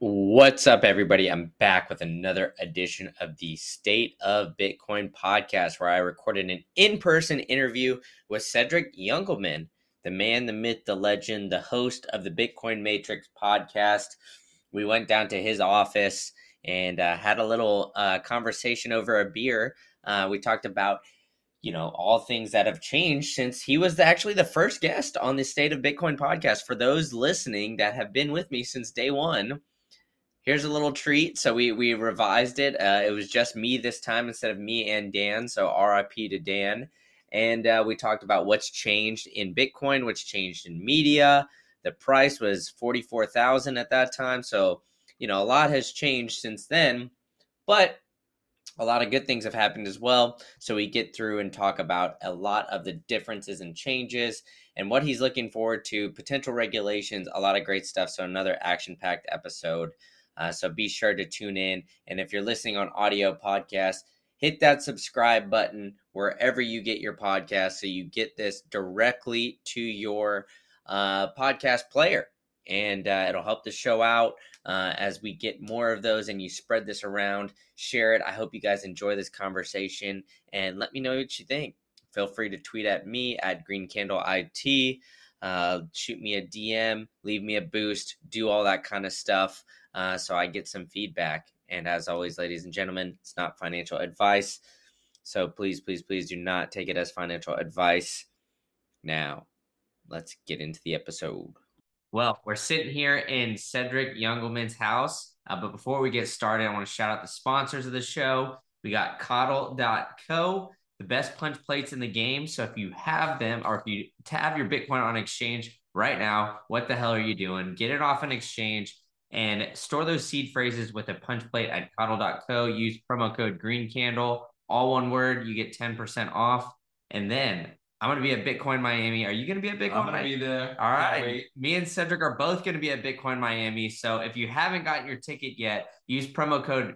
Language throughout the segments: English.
What's up, everybody? I'm back with another edition of the State of Bitcoin podcast, where I recorded an in person interview with Cedric Youngelman, the man, the myth, the legend, the host of the Bitcoin Matrix podcast. We went down to his office and uh, had a little uh, conversation over a beer. Uh, we talked about you know all things that have changed since he was actually the first guest on the state of bitcoin podcast for those listening that have been with me since day one here's a little treat. So we we revised it. Uh, it was just me this time instead of me and Dan. So RIP to Dan. And uh, we talked about what's changed in Bitcoin, what's changed in media. The price was forty four thousand at that time. So you know a lot has changed since then, but a lot of good things have happened as well. So we get through and talk about a lot of the differences and changes and what he's looking forward to, potential regulations, a lot of great stuff. So another action packed episode. Uh, so be sure to tune in. And if you're listening on audio podcast, hit that subscribe button wherever you get your podcast so you get this directly to your uh, podcast player. And uh, it'll help the show out uh, as we get more of those and you spread this around. Share it. I hope you guys enjoy this conversation and let me know what you think. Feel free to tweet at me at Green Candle IT. Uh, shoot me a DM, leave me a boost, do all that kind of stuff uh, so I get some feedback. And as always, ladies and gentlemen, it's not financial advice. So please, please, please do not take it as financial advice. Now, let's get into the episode. Well, we're sitting here in Cedric Youngelman's house. Uh, but before we get started, I want to shout out the sponsors of the show. We got codl.co, the best punch plates in the game. So if you have them or if you have your Bitcoin on exchange right now, what the hell are you doing? Get it off an exchange and store those seed phrases with a punch plate at codl.co. Use promo code green candle, all one word. You get 10% off. And then I'm going to be at Bitcoin Miami. Are you going to be at Bitcoin? Miami? I'm going to be there. All right. Me and Cedric are both going to be at Bitcoin Miami. So if you haven't gotten your ticket yet, use promo code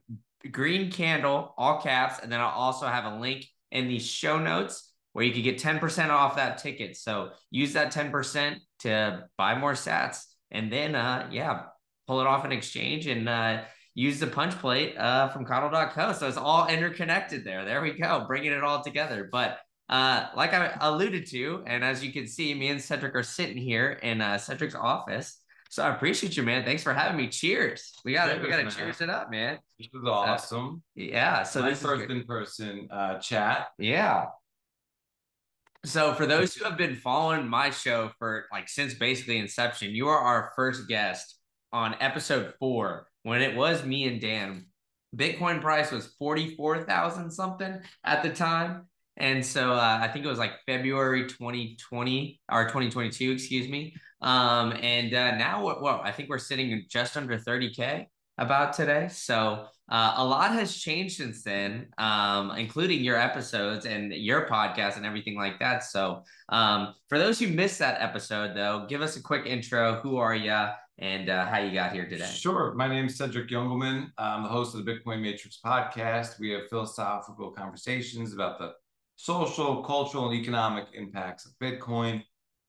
green candle, all caps. And then I'll also have a link in the show notes where you can get 10% off that ticket. So use that 10% to buy more sats. And then, uh, yeah, pull it off an exchange and uh, use the punch plate uh, from codl.co. So it's all interconnected there. There we go, bringing it all together. But uh, like I alluded to, and as you can see, me and Cedric are sitting here in uh, Cedric's office. So I appreciate you, man. Thanks for having me. Cheers. We got to we got to cheers it up, man. This was awesome. Uh, yeah. So My this first in person uh, chat. Yeah. So for those who have been following my show for like since basically inception, you are our first guest on episode four when it was me and Dan. Bitcoin price was 44,000 something at the time. And so uh, I think it was like February 2020 or 2022, excuse me. Um, and uh, now, well, I think we're sitting just under 30K about today. So uh, a lot has changed since then, um, including your episodes and your podcast and everything like that. So um, for those who missed that episode, though, give us a quick intro. Who are you? And uh, how you got here today. Sure. My name is Cedric Youngelman. I'm the host of the Bitcoin Matrix podcast. We have philosophical conversations about the social, cultural, and economic impacts of Bitcoin.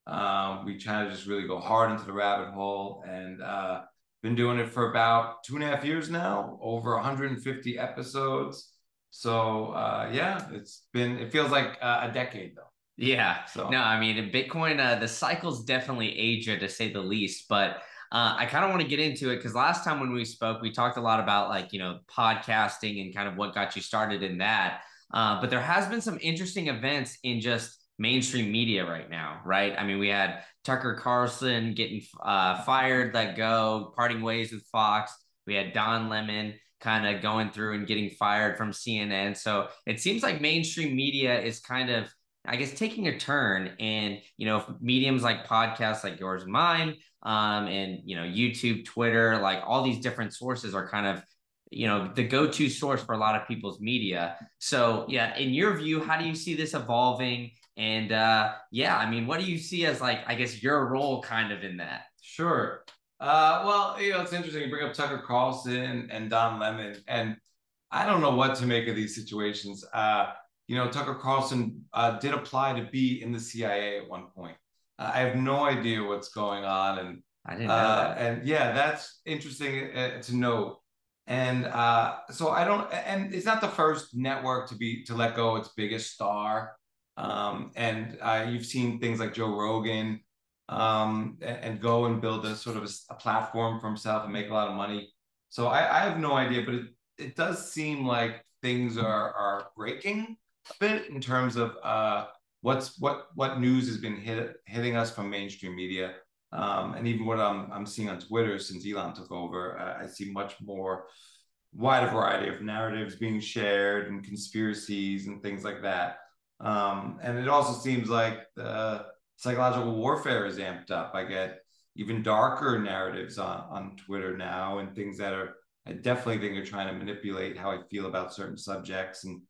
Um, we try to just really go hard into the rabbit hole and uh, been doing it for about two and a half years now, over 150 episodes. So uh, yeah, it's been, it feels like uh, a decade though. Yeah. So. No, I mean, Bitcoin, uh, the cycle's definitely aged to say the least, but uh, I kind of want to get into it because last time when we spoke, we talked a lot about like, you know, podcasting and kind of what got you started in that. Uh, but there has been some interesting events in just mainstream media right now, right? I mean, we had Tucker Carlson getting uh, fired, let go, parting ways with Fox. We had Don Lemon kind of going through and getting fired from CNN. So it seems like mainstream media is kind of I guess taking a turn and you know mediums like podcasts like yours and mine um, and you know YouTube, Twitter, like all these different sources are kind of you know the go-to source for a lot of people's media. So yeah, in your view, how do you see this evolving? And uh, yeah, I mean, what do you see as like I guess your role kind of in that? Sure. Uh, well, you know, it's interesting. You bring up Tucker Carlson and Don Lemon, and I don't know what to make of these situations. Uh, you know, Tucker Carlson uh, did apply to be in the CIA at one point. I have no idea what's going on, and I didn't know uh, that. And yeah, that's interesting uh, to note. And uh, so I don't, and it's not the first network to be to let go its biggest star. Um, and uh, you've seen things like Joe Rogan um, and, and, go and build a sort of a, a, platform for himself and make a lot of money. So I, I have no idea, but it, it does seem like things are are breaking a bit in terms of uh, what's what what news has been hit, hitting us from mainstream media. Um, and even what I'm, I'm seeing on Twitter since Elon took over, uh, I see much more wider variety of narratives being shared and conspiracies and things like that. Um, and it also seems like the psychological warfare is amped up. I get even darker narratives on, on Twitter now and things that are, I definitely think are trying to manipulate how I feel about certain subjects and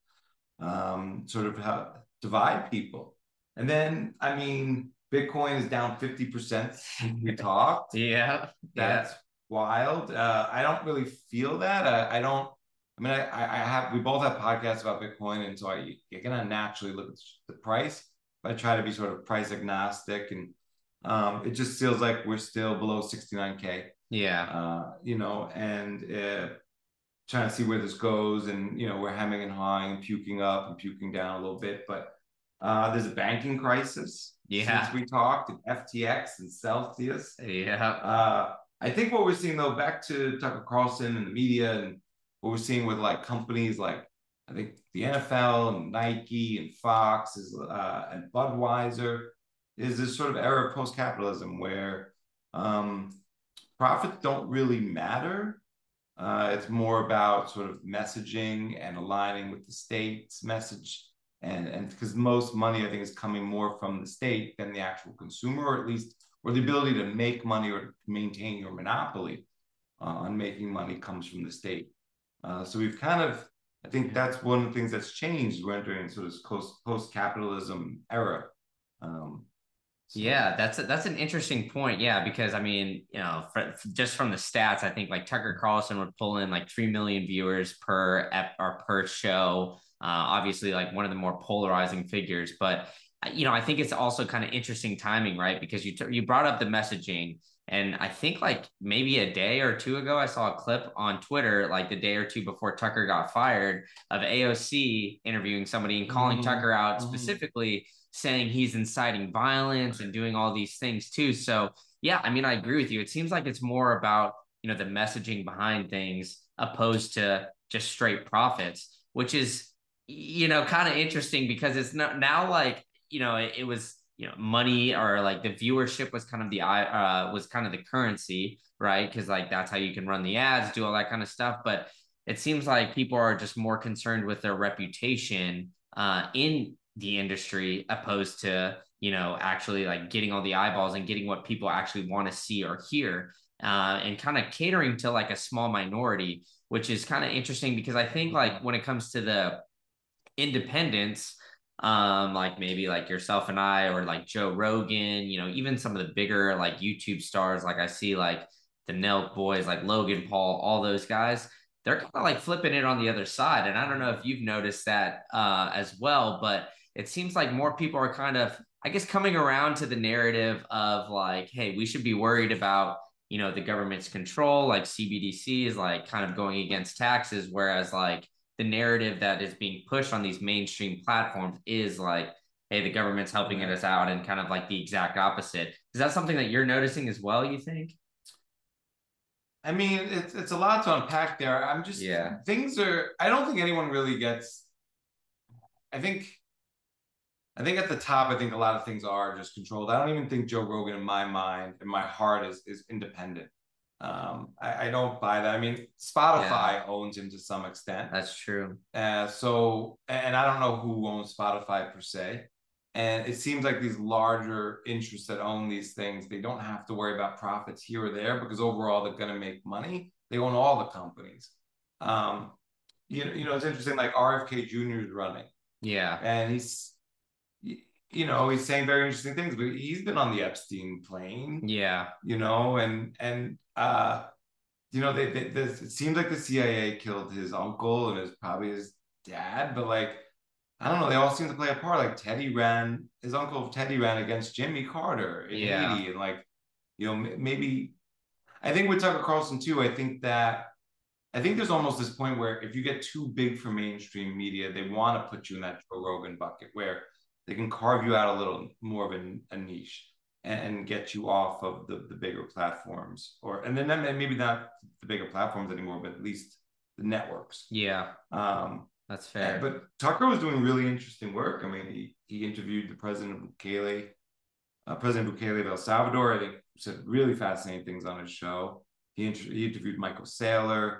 um, sort of how divide people. And then, I mean, Bitcoin is down 50% we talked. yeah. That's yeah. wild. Uh, I don't really feel that. I, I don't, I mean, I, I have, we both have podcasts about Bitcoin. And so I, you're going to naturally look at the price. But I try to be sort of price agnostic. And um, it just feels like we're still below 69K. Yeah. Uh, you know, and uh, trying to see where this goes. And, you know, we're hemming and hawing and puking up and puking down a little bit. But uh, there's a banking crisis yeah. since we talked, and FTX and Celsius. Yeah. Uh, I think what we're seeing though, back to Tucker Carlson and the media, and what we're seeing with like companies like I think the NFL and Nike and Fox is uh, and Budweiser is this sort of era of post-capitalism where um, profits don't really matter. Uh, it's more about sort of messaging and aligning with the state's message and and because most money I think is coming more from the state than the actual consumer, or at least or the ability to make money or maintain your monopoly uh, on making money comes from the state. Uh, so we've kind of I think that's one of the things that's changed. We're entering sort of post post capitalism era. Um, so. Yeah, that's a, that's an interesting point. Yeah, because I mean, you know, for, just from the stats, I think like Tucker Carlson would pull in like three million viewers per ep or per show. Uh, obviously, like one of the more polarizing figures, but uh, you know, I think it's also kind of interesting timing, right? Because you t- you brought up the messaging, and I think like maybe a day or two ago, I saw a clip on Twitter, like the day or two before Tucker got fired, of AOC interviewing somebody and calling mm-hmm. Tucker out mm-hmm. specifically, saying he's inciting violence and doing all these things too. So yeah, I mean, I agree with you. It seems like it's more about you know the messaging behind things opposed to just straight profits, which is you know, kind of interesting because it's not now like, you know, it, it, was, you know, money or like the viewership was kind of the, uh, was kind of the currency, right? Cause like that's how you can run the ads, do all that kind of stuff. But it seems like people are just more concerned with their reputation uh, in the industry opposed to, you know, actually like getting all the eyeballs and getting what people actually want to see or hear. Uh, and kind of catering to like a small minority, which is kind of interesting because I think like when it comes to the independents um like maybe like yourself and I or like Joe Rogan, you know, even some of the bigger like YouTube stars like I see like the Nelk boys like Logan Paul, all those guys, they're kind of like flipping it on the other side and I don't know if you've noticed that uh as well, but it seems like more people are kind of I guess coming around to the narrative of like hey, we should be worried about you know the government's control like CBDC is like kind of going against taxes whereas like the narrative that is being pushed on these mainstream platforms is like, hey, the government's helping us out, and kind of like the exact opposite. Is that something that you're noticing as well? You think? I mean, it's it's a lot to unpack there. I'm just yeah. Things are. I don't think anyone really gets. I think. I think at the top, I think a lot of things are just controlled. I don't even think Joe Rogan, in my mind, in my heart, is is independent. Um, I, I, don't buy that. I mean, Spotify yeah. owns him to some extent. That's true. Uh, so, and I don't know who owns Spotify per se. And it seems like these larger interests that own these things, they don't have to worry about profits here or there because overall they're going to make money. They own all the companies. Um, you know, you know, it's interesting. Like RFK Jr. is running. Yeah, and he's you know he's saying very interesting things but he's been on the epstein plane yeah you know and and uh you know they, they this, it seems like the cia killed his uncle and his probably his dad but like i don't know they all seem to play a part like teddy ran his uncle teddy ran against jimmy carter in yeah. haiti and like you know, maybe I think with Tucker Carlson too, I think that I think there's almost this point where if you get too big for mainstream media, they want to put you in that Joe Rogan bucket where they can carve you out a little more of a, a niche and, get you off of the, the bigger platforms or and then maybe not the bigger platforms anymore, but at least the networks. Yeah. Um, that's fair. But Tucker was doing really interesting work. I mean, he, he interviewed the president of Bukele, uh, President Bukele of El Salvador. I think said really fascinating things on his show. He, inter- he interviewed Michael Saylor,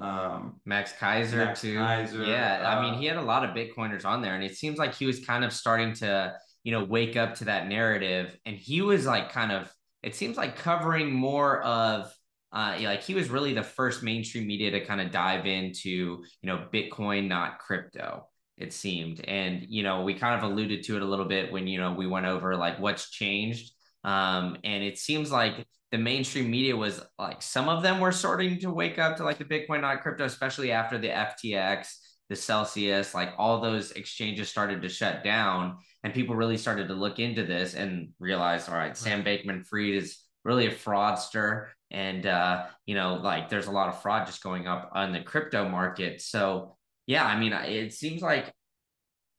um, Max Keiser Max too. Keiser, yeah, uh, I mean, he had a lot of Bitcoiners on there, and it seems like he was kind of starting to, you know, wake up to that narrative. And he was like, kind of, it seems like covering more of uh, yeah, like he was really the first mainstream media to kind of dive into, you know, Bitcoin, not crypto, it seemed. And, you know, we kind of alluded to it a little bit when, you know, we went over like what's changed. Um, and it seems like the mainstream media was like some of them were starting to wake up to like the Bitcoin, not crypto, especially after the FTX, the Celsius, like all those exchanges started to shut down. And people really started to look into this and realize, all right, Sam Bankman Fried is really a fraudster and uh, you know like there's a lot of fraud just going up on the crypto market so yeah i mean it seems like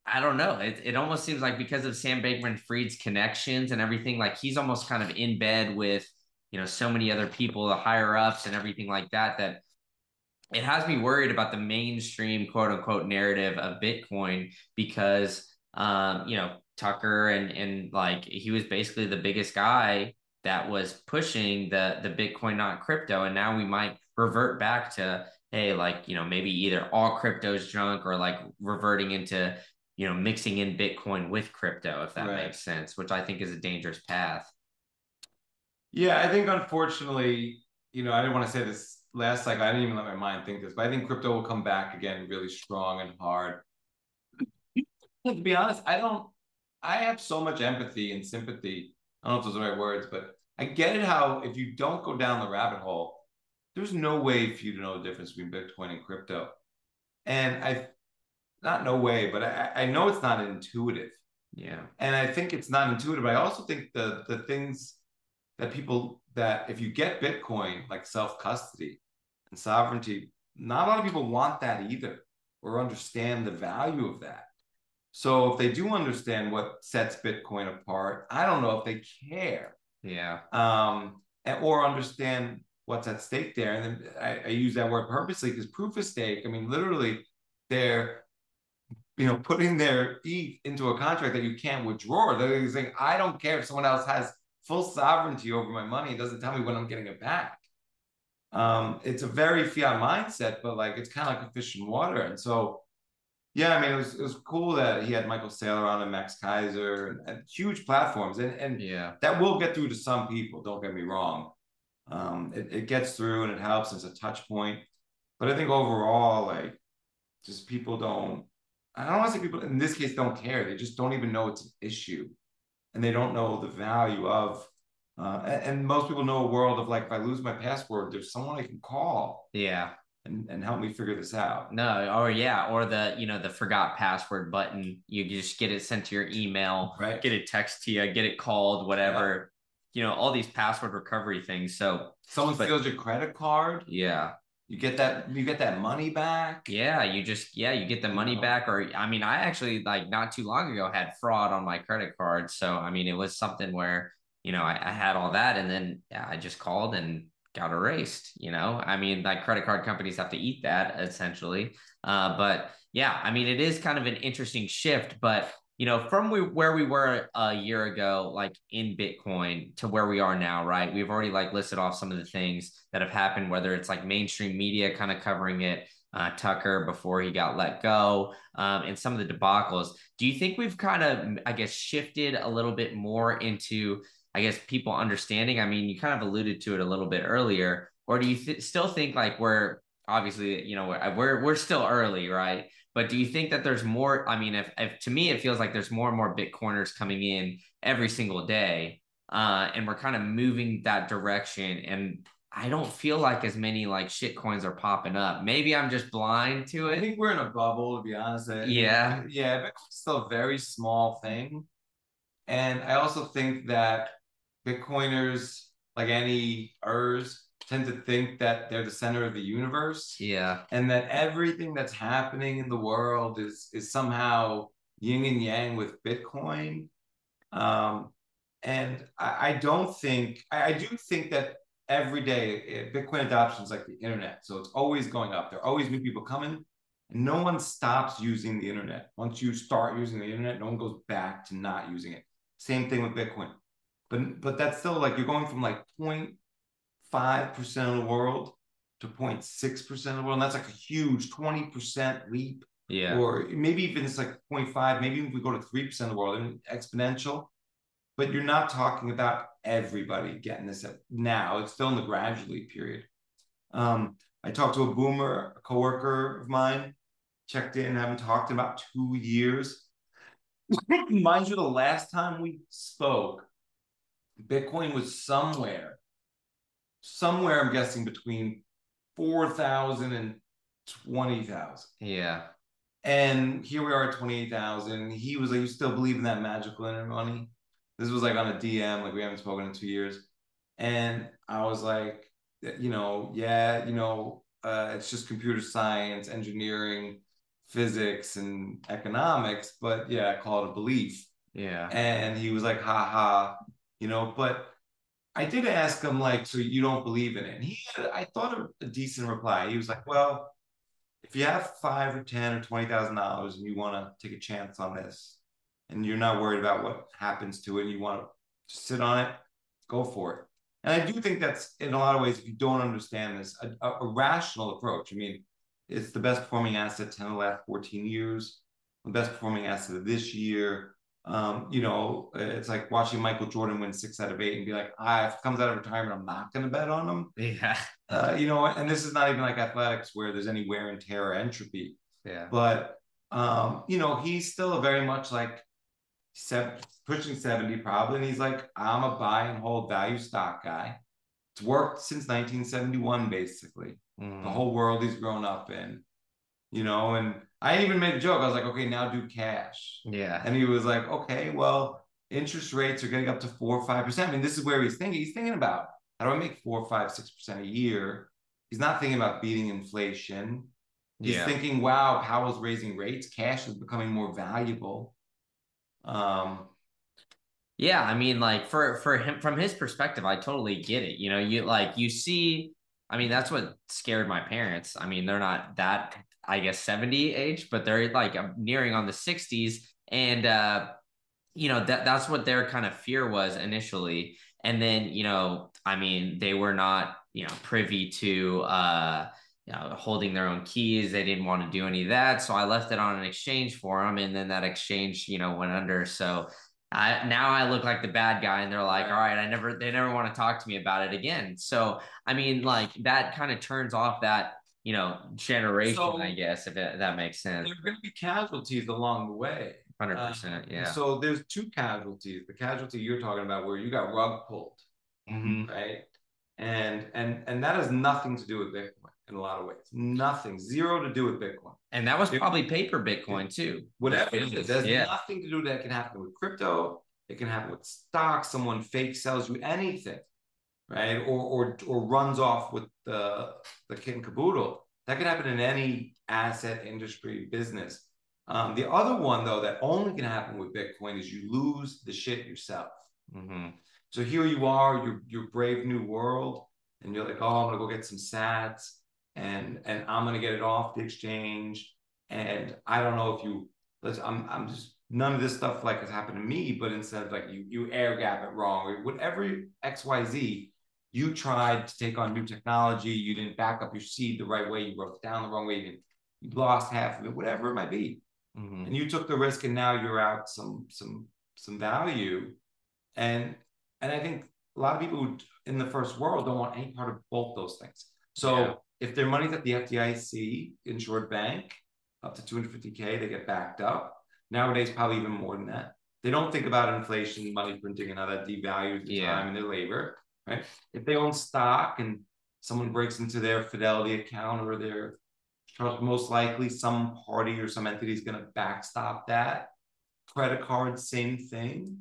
i don't know. It, it almost seems like because of sam bankman fried's connections and everything like he's almost kind of in bed with you know so many other people the higher ups and everything like that that it has me worried about the mainstream quote unquote narrative of bitcoin because um you know tucker and and like he was basically the biggest guy that was pushing the the Bitcoin not crypto, and now we might revert back to hey, like you know maybe either all crypto's junk or like reverting into you know mixing in Bitcoin with crypto if that right. makes sense, which I think is a dangerous path. Yeah, I think unfortunately, you know, I didn't want to say this last cycle. I didn't even let my mind think this, but I think crypto will come back again really strong and hard. to be honest, I don't. I have so much empathy and sympathy I don't know if those are the right words, but I get it how if you don't go down the rabbit hole, there's no way for you to know the difference between Bitcoin and crypto. And I, not no way, but I, I know it's not intuitive. Yeah. And I think it's not intuitive. I also think the the things that people that if you get Bitcoin like self custody and sovereignty, not a lot of people want that either or understand the value of that. So if they do understand what sets Bitcoin apart, I don't know if they care. Yeah. Um, and, or understand what's at stake there. And then I, I use that word purposely because proof of stake, I mean, literally, they're you know putting their ETH into a contract that you can't withdraw. They're saying, I don't care if someone else has full sovereignty over my money. It doesn't tell me when I'm getting it back. Um, it's a very fiat mindset, but like it's kind of like a fish in water. And so yeah, I mean, it was it was cool that he had Michael Saylor on and Max Keiser and, and, huge platforms, and and yeah, that will get through to some people. Don't get me wrong, um, it, it gets through and it helps. It's a touch point, but I think overall, like, just people don't. I don't want to say people in this case don't care. They just don't even know it's an issue, and they don't know the value of. Uh, and, and most people know a world of like, if I lose my password, there's someone I can call. Yeah and, and help me figure this out. No, or yeah, or the you know the forgot password button. You just get it sent to your email, right? Get it text to you, get it called, whatever. Yeah. You know all these password recovery things. So someone but, steals your credit card. Yeah, you get that you get that money back. Yeah, you just yeah you get the money back. Or I mean, I actually like not too long ago had fraud on my credit card. So I mean, it was something where you know I, I had all that, and then yeah, I just called and got erased you know i mean like credit card companies have to eat that essentially uh, but yeah i mean it is kind of an interesting shift but you know from we, where we were a year ago like in bitcoin to where we are now right we've already like listed off some of the things that have happened whether it's like mainstream media kind of covering it uh, Tucker before he got let go, um, and some of the debacles. Do you think we've kind of, I guess, shifted a little bit more into I guess people understanding? I mean, you kind of alluded to it a little bit earlier, or do you th- still think like we're obviously, you know, we're we're still early, right? But do you think that there's more? I mean, if, if to me it feels like there's more and more Bitcoiners coming in every single day, uh, and we're kind of moving that direction. And I don't feel like as many like shit coins are popping up. Maybe I'm just blind to it. I think we're in a bubble, to be honest. Yeah, yeah, Bitcoin's still a very small thing, and I also think that Bitcoiners like any ers tend to think that they're the center of the universe. Yeah. and that everything that's happening in the world is is somehow yin and yang with bitcoin. Um and i, I don't think I, I do think that every day eh, bitcoin adoption is like the internet. So it's always going up. There are always new people coming. And no one stops using the internet. Once you start using the internet no one goes back to not using it. Same thing with bitcoin. But but that's still like you're going from like 0.5% of the world to 0.6% of the world and that's like a huge 20% leap. Yeah. or maybe even it's like 0.5 maybe if we go to 3% of the world and exponential. But you're not talking about everybody getting this now. It's still in the gradually period. Um, i talked to a boomer a coworker of mine checked in haven't talked in about two years. Mind you the last time we spoke bitcoin was somewhere somewhere i'm guessing between 4000 and 20000 Yeah. and here we are at 28,000. He was like, You still believe in that magical inner money? This was like on a DM, like we haven't spoken in two years. And I was like, You know, yeah, you know, uh, it's just computer science, engineering, physics, and economics. But yeah, I call it a belief. Yeah. And he was like, Ha ha, you know, but I did ask him, like, so you don't believe in it? And he had, I thought, a, a decent reply. He was like, Well, if you have five or ten or twenty thousand dollars and you want to take a chance on this and you're not worried about what happens to it and you want to sit on it go for it and i do think that's in a lot of ways if you don't understand this a, a, a rational approach i mean it's the best performing asset 10 of the last 14 years the best performing asset of this year um, you know, it's like watching Michael Jordan win six out of eight and be like, ah, if comes out of retirement, I'm not going to bet on him. Yeah. Uh, you know, and this is not even like athletics where there's any wear and tear or entropy. Yeah. But um, you know, he's still a very much like seven, pushing 70 probably. And he's like, I'm a buy and hold value stock guy. It's worked since 1971, basically. Mm. The whole world he's grown up in. You know, and I even made a joke. I was like, okay, now do cash. Yeah. And he was like, okay, well, interest rates are getting up to four or five percent. I mean, this is where he's thinking. He's thinking about how do I make four, five, six percent a year? He's not thinking about beating inflation. He's Yeah. thinking, wow, Powell's raising rates. Cash is becoming more valuable. Um, Yeah, I mean, like for for him from his perspective, I totally get it. You know, you like you see, I mean, that's what scared my parents. I mean, they're not that, I guess, 70 age, but they're like uh, nearing on the 60s. And uh, you know, that that's what their kind of fear was initially. And then, you know, I mean, they were not, you know, privy to uh you know, holding their own keys. They didn't want to do any of that. So I left it on an exchange for them. And then that exchange, you know, went under. So I, now I look like the bad guy, and they're like, "All right, I never, they never want to talk to me about it again." So, I mean, like that kind of turns off that, you know, generation, So- I guess, if it, that makes sense. there are going to be casualties along the way. Hundred Uh, percent, yeah. So there's two casualties. The casualty you're talking about, where you got rug pulled. Mhm. right? And and and that has nothing to do with Bitcoin in a lot of ways. Nothing, zero to do with Bitcoin. And that was It- probably paper Bitcoin too. Whatever it is, there's yeah, nothing to do that can happen with crypto. It can happen with stocks. Someone fake sells you anything, right? Or or or runs off with the the kit and caboodle. That could happen in any asset industry business. Um, the other one though that only can happen with Bitcoin is you lose the shit yourself. hmm So here you are, your your brave new world, and you're like, oh, I'm gonna go get some sats, and and I'm gonna get it off the exchange. And I don't know if you, let's, I'm I'm just none of this stuff like has happened to me, but instead of like you you air gap it wrong or whatever X Y Z, you tried to take on new technology, you didn't back up your seed the right way, you wrote it down the wrong way, you, didn't, you lost half of it, whatever it might be. Hmm and you took the risk and now you're out some some some value. And and i think a lot of people in the first world don't want any part of both those things. So Yeah. if their money's at the fdic insured bank up to 250k they get backed up. Nowadays probably even more than that. They don't think about inflation money printing and how that devalues the Yeah. time and their labor right if they own stock and someone breaks into their fidelity account or their trust most likely some party or some entity is going to backstop that credit card same thing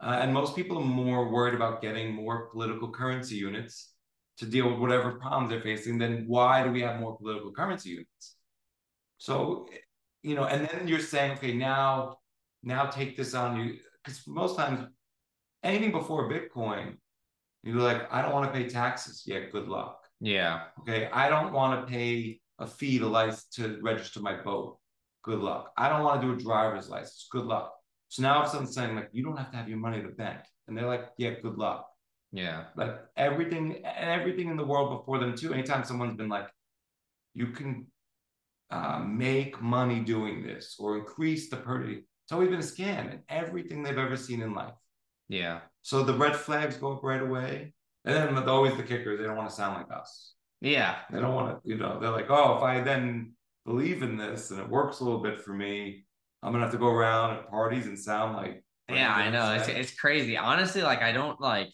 Uh, and most people are more worried about getting more political currency units to deal with whatever problems they're facing. Then why do we have more political currency units? So, you know, and then you're saying, okay, now, now take this on you. Because most times, anything before Bitcoin, you're like, I don't want to pay taxes. Yeah, good luck. Yeah. Okay. I don't want to pay a fee to license to register my boat. Good luck. I don't want to do a driver's license. Good luck. So now if someone's saying like you don't have to have your money at the bank, and they're like, yeah, good luck. Yeah. Like everything and everything in the world before them too. Anytime someone's been like, you can uh, make money doing this or increase the purdy, it's always been a scam in everything they've ever seen in life. Yeah. So the red flags go up right away. And then always the kicker, they don't want to sound like us. Yeah. They don't want to, you know, they're like, oh, if I then believe in this and it works a little bit for me, I'm gonna have to go around at parties and sound like Yeah, I know. It's it's crazy. Honestly, like I don't like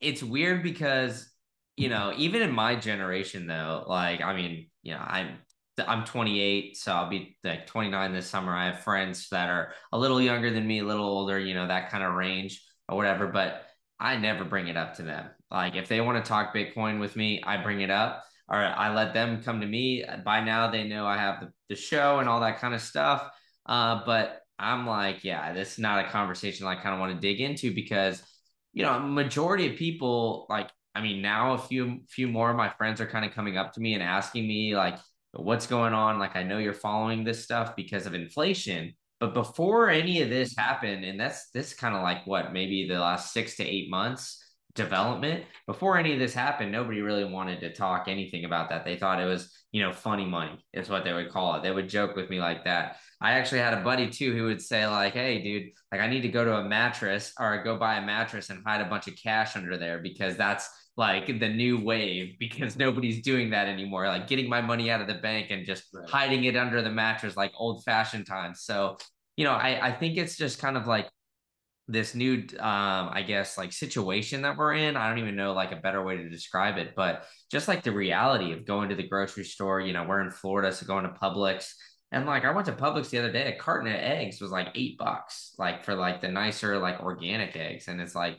it's weird because you know, even in my generation though, like I mean, you know, I'm I'm 28, so I'll be like 29 this summer. I have friends that are a little younger than me, a little older, you know, that kind of range or whatever, but I never bring it up to them. Like if they want to talk Bitcoin with me, I bring it up or I let them come to me. By now they know I have the, the show and all that kind of stuff. Uh, but I'm like, yeah, this is not a conversation I kind of want to dig into because, you know, majority of people like, I mean, now a few few more of my friends are kind of coming up to me and asking me like, what's going on? Like, I know you're following this stuff because of inflation, but before any of this happened, and that's this kind of like what maybe the last six to eight months development before any of this happened nobody really wanted to talk anything about that. They thought it was you know funny money is what they would call it. They would joke with me like that. I actually had a buddy too who would say like hey dude like i need to go to a mattress or go buy a mattress and hide a bunch of cash under there because that's like the new wave because nobody's doing that anymore like getting my money out of the bank and just right. hiding it under the mattress like old fashioned times. So you know i i think it's just kind of like this new um i guess like situation that we're in. I don't even know like a better way to describe it but just like the reality of going to the grocery store you know we're in florida so going to publix. And like i went to publix the other day a carton of eggs was like eight bucks like for like the nicer like organic eggs. And it's like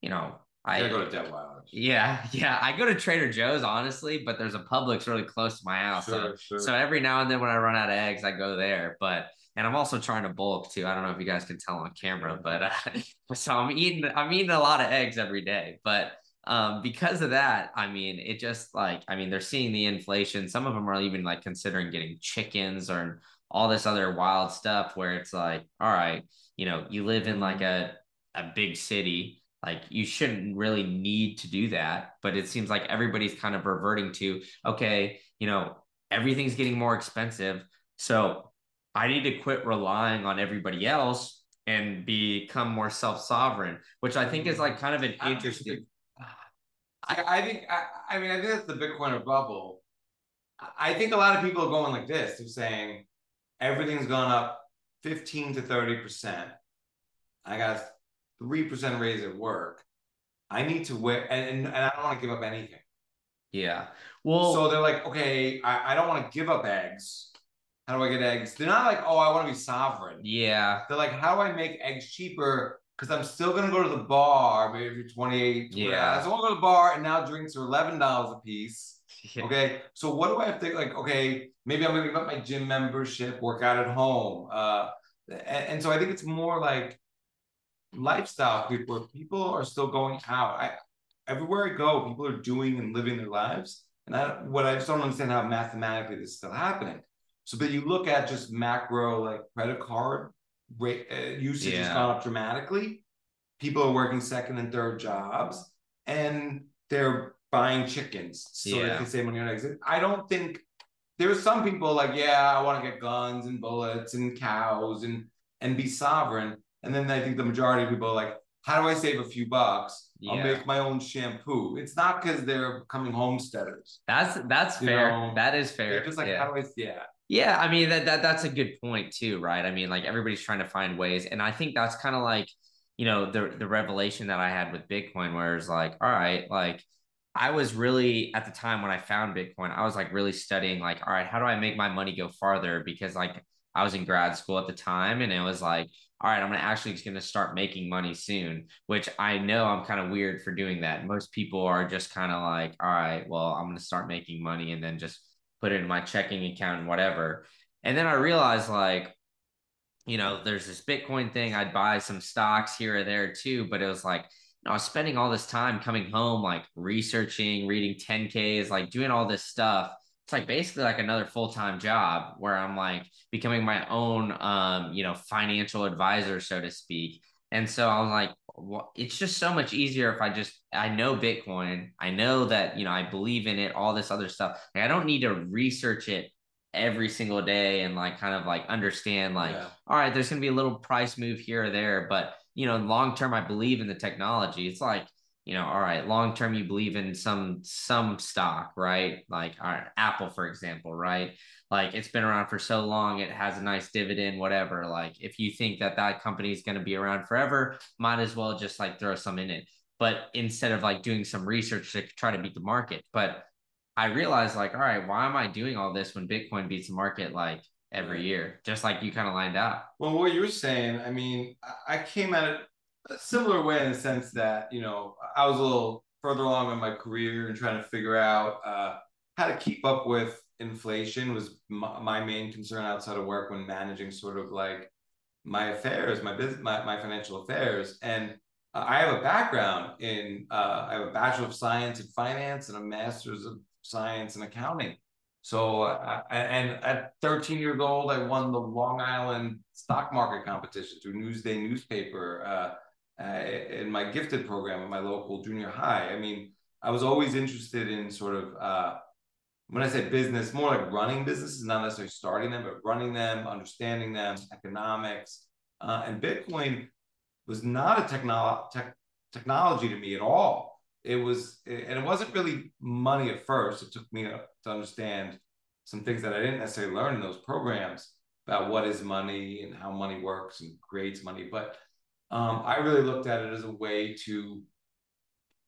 you know I go to Dead Wild. Yeah, yeah. I go to Trader Joe's honestly, but there's a Publix really close to my house. Sure, so, sure. so every now and then when I run out of eggs, I go there. But and I'm also trying to bulk too. I don't know if you guys can tell on camera, but uh, so I'm eating I'm eating a lot of eggs every day. But um, because of that, I mean, it just like I mean, they're seeing the inflation. Some of them are even like considering getting chickens or all this other wild stuff where it's like, all right, you know, you live in like a a big city like you shouldn't really need to do that but it seems like everybody's kind of reverting to okay you know everything's getting more expensive so I need to quit relying on everybody else and become more self-sovereign, which I think is mm-hmm. like kind of an interesting. I, I think I, I mean I think that's the Bitcoiner bubble. I think a lot of people are going like this. They're saying everything's gone up 15 to 30 percent. I got three percent raise at work. I need to wear and, and, and I don't want to give up anything. Yeah. Well, so they're like, okay, I, I don't want to give up eggs how do I get eggs? They're not like, oh, I want to be sovereign. Yeah. They're like, how do I make eggs cheaper? Because I'm still gonna go to the bar. Maybe if you're 28, yeah. I still want to go to the bar, and now drinks are eleven dollars a piece. Yeah. Okay, so what do I have to like? Okay, maybe I'm gonna give up my gym membership, work out at home. Uh, and, and so I think it's more like lifestyle people. People are still going out. I everywhere I go, people are doing and living their lives. And I, what I just don't understand how mathematically this is still happening. So, but you look at just macro like credit card rate uh, usage yeah. has gone up dramatically. People are working second and third jobs, and they're buying chickens so yeah. they can save money on eggs. I don't think there's some people like, yeah, I want to get guns and bullets and cows and and be sovereign. And then I think the majority of people are like, how do I save a few bucks? Yeah. I'll make my own shampoo. It's not because they're becoming homesteaders. That's that's you fair. Know? That is fair. They're just like, yeah. how do I? Yeah. Yeah, I mean that, that that's a good point too, right? I mean, like everybody's trying to find ways, and I think that's kind of like you know the the revelation that I had with Bitcoin, where it's like, all right, like I was really at the time when I found Bitcoin, I was like really studying, like, all right, how do I make my money go farther? Because like I was in grad school at the time, and it was like, all right, I'm gonna actually just gonna start making money soon, which I know I'm kind of weird for doing that. Most people are just kind of like, all right, well, I'm gonna start making money and then just put it in my checking account and whatever. And then I realized like, you know, there's this Bitcoin thing. I'd buy some stocks here or there too, but it was like, I was spending all this time coming home, like researching, reading 10Ks, like doing all this stuff. It's like basically like another full time job where I'm like becoming my own, um, you know, financial advisor, so to speak. And so I was like, well, it's just so much easier if I just I know Bitcoin, I know that you know I believe in it, all this other stuff. Like, I don't need to research it every single day and like kind of like understand like, yeah. all right, there's gonna be a little price move here or there, but you know, long term, I believe in the technology. It's like, you know, all right, long term, you believe in some some stock, right? Like right, Apple, for example, right? Like it's been around for so long, it has a nice dividend, whatever. Like if you think that that company is going to be around forever, might as well just like throw some in it. But instead of like doing some research to try to beat the market, but I realized like, all right, why am I doing all this when Bitcoin beats the market like every year, just like you kind of lined out. Well, what you were saying, I mean, I came at it a similar way in the sense that, you know, I was a little further along in my career and trying to figure out uh, how to keep up with inflation was my, my, main concern outside of work when managing sort of like my affairs, my business, my, my financial affairs. And uh, I have a background in, uh, I have a Bachelor of Science in Finance and a Master's of Science in Accounting. So, uh, and at 13 years old, I won the Long Island stock market competition through Newsday newspaper uh, in my gifted program at my local junior high. I mean, I was always interested in sort of, uh, when I say business, more like running businesses, not necessarily starting them, but running them, understanding them, economics. Uh, and Bitcoin was not a technolo- te- technology to me at all it was and it wasn't really money at first it took me to understand some things that i didn't necessarily learn in those programs about what is money and how money works and creates money but um, i really looked at it as a way to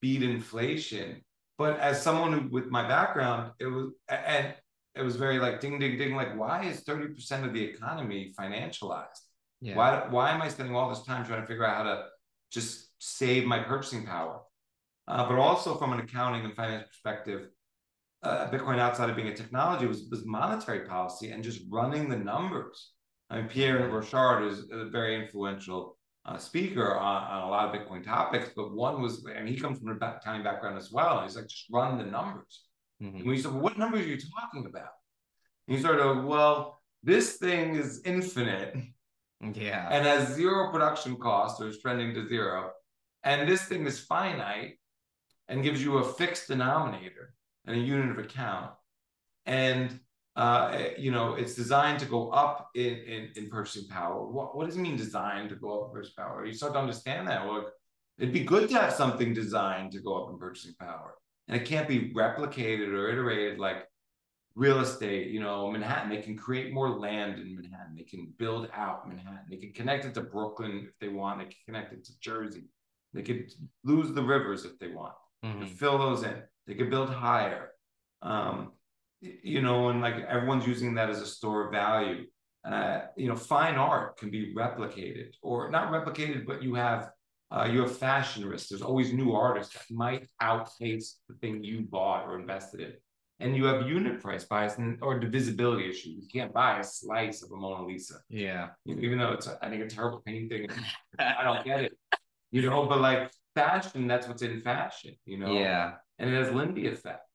beat inflation but as someone who with my background it was and it was very like ding ding ding like why is 30% of the economy financialized yeah. why why am i spending all this time trying to figure out how to just save my purchasing power uh, but also from an accounting and finance perspective, uh, Bitcoin outside of being a technology was, was monetary policy and just running the numbers. I mean, Pierre Rochard is a very influential uh, speaker on, on, a lot of Bitcoin topics, but one was, and he comes from an accounting background as well. he's like, just run the numbers. Mm-hmm. And we said, well, what numbers are you talking about? And he sort of, well, this thing is infinite. Yeah. And has zero production cost or is trending to zero. And this thing is finite and gives you a fixed denominator and a unit of account. And uh, you know, it's designed to go up in, in, in purchasing power. What, what does it mean designed to go up in purchasing power? You start to understand that. Well, it'd be good to have something designed to go up in purchasing power. And it can't be replicated or iterated like real estate, you know, Manhattan. They can create more land in Manhattan. They can build out Manhattan. They can connect it to Brooklyn if they want. They can connect it to Jersey. They could lose the rivers if they want mm-hmm. fill those in. They could build higher. Um, you know, and like everyone's using that as a store of value. Uh, you know, fine art can be replicated or not replicated, but you have uh, you have fashion risks. There's always new artists that might outpace the thing you bought or invested in. And you have unit price bias and, or divisibility issue. You can't buy a slice of a Mona Lisa. Yeah. You know, even though it's, a, I think, a terrible painting. I don't get it. You know, but like fashion, that's what's in fashion, you know? Yeah. And it has Lindy effect.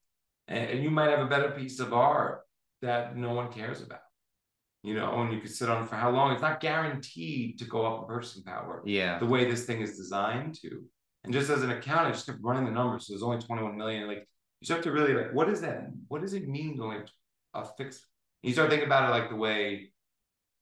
And, and you might have a better piece of art that no one cares about. You know, and you could sit on it for how long? It's not guaranteed to go up in purchasing power. Yeah. The way this thing is designed to. And just as an accountant, just kept running the numbers. So there's only 21 million. Like you have to really like, what is that? What does it mean to like a fixed? You start thinking about it like the way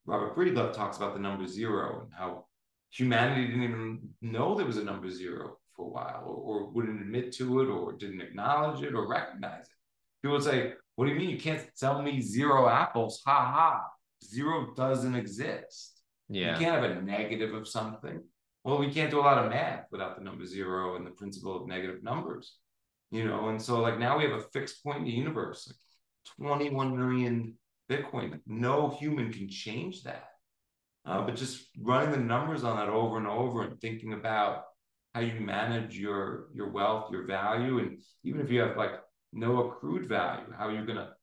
Robert Breedlove talks about the number zero and how humanity didn't even know there was a number zero for a while, or, or wouldn't admit to it, or didn't acknowledge it, or recognize it. People would say, What do you mean you can't sell me zero apples? Ha ha. Zero doesn't exist. Yeah. You can't have a negative of something. Well, we can't do a lot of math without the number zero and the principle of negative numbers. You know, and so like now we have a fixed point in the universe, like 21 million Bitcoin. No human can change that. Uh, but just running the numbers on that over and over and thinking about how you manage your your wealth, your value, and even if you have like no accrued value, how are you're gonna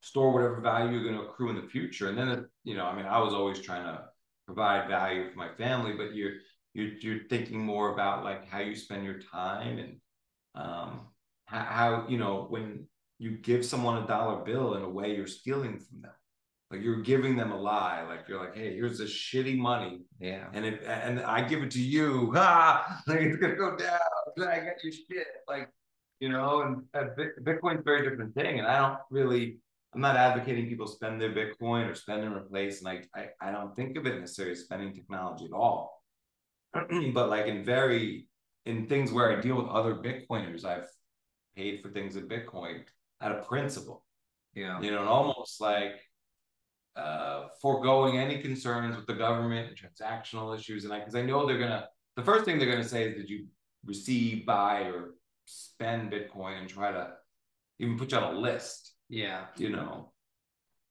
store whatever value you're to accrue in the future. And then, you know, I mean, I was always trying to provide value for my family, but you're you're you're thinking more about like how you spend your time and um, how, how you know when you give someone a dollar bill in a way you're stealing from them like you're giving them a lie. Like you're like hey here's this shitty money. Yeah. And it and i give it to you. Ah like it's gonna go down. I got your shit. Like you know and uh, bitcoin's a very different thing and i don't really i'm not advocating people spend their bitcoin or spend and replace and I, I i don't think of it necessarily as spending technology at all. But like in very in things where I deal with other Bitcoiners, I've paid for things in Bitcoin out of principle. Yeah. You know, and almost like uh, foregoing any concerns with the government and transactional issues. And I, because I know they're gonna, the first thing they're gonna say is, did you receive, buy, or spend Bitcoin, and try to even put you on a list. Yeah. You know.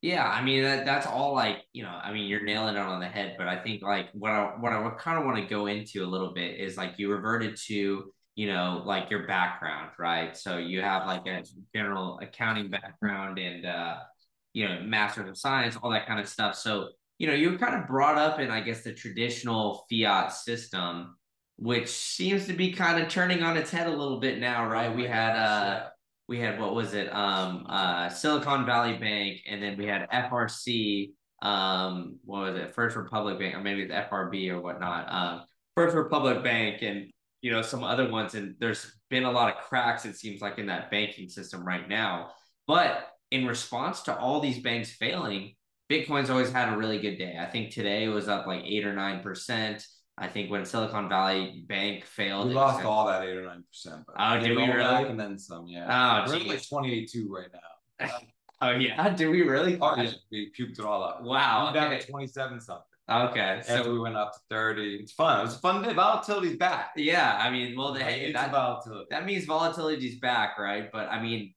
Yeah, I mean that, that's all like you know. I mean, you're nailing it on the head. But I think like what I what I kind of want to go into a little bit is like you reverted to you know like your background, right? So you have like a general accounting background and uh, you know master's of science, all that kind of stuff. So you know you're kind of brought up in I guess the traditional fiat system, which seems to be kind of turning on its head a little bit now, right? We had uh we had what was it? Um uh silicon valley bank and then we had frc um what was it? First republic bank or maybe the frb or whatnot. Um first republic bank and you know some other ones and there's been a lot of cracks it seems like in that banking system right now. But in response to all these banks failing bitcoin's always had a really good day i think today was up like eight or nine percent I think when Silicon Valley Bank failed, we lost all that eight or nine percent. Oh, did we really? and then some, yeah. Oh, we're like twenty two right now. oh yeah, did we really? Oh yeah, we puked it all up. Wow, we down to twenty seven something. Okay, so After we went up to thirty. It's fun. It was a fun day. Volatility's back. Yeah, I mean, well, hey, that, volatility. that means volatility's back, right? But I mean,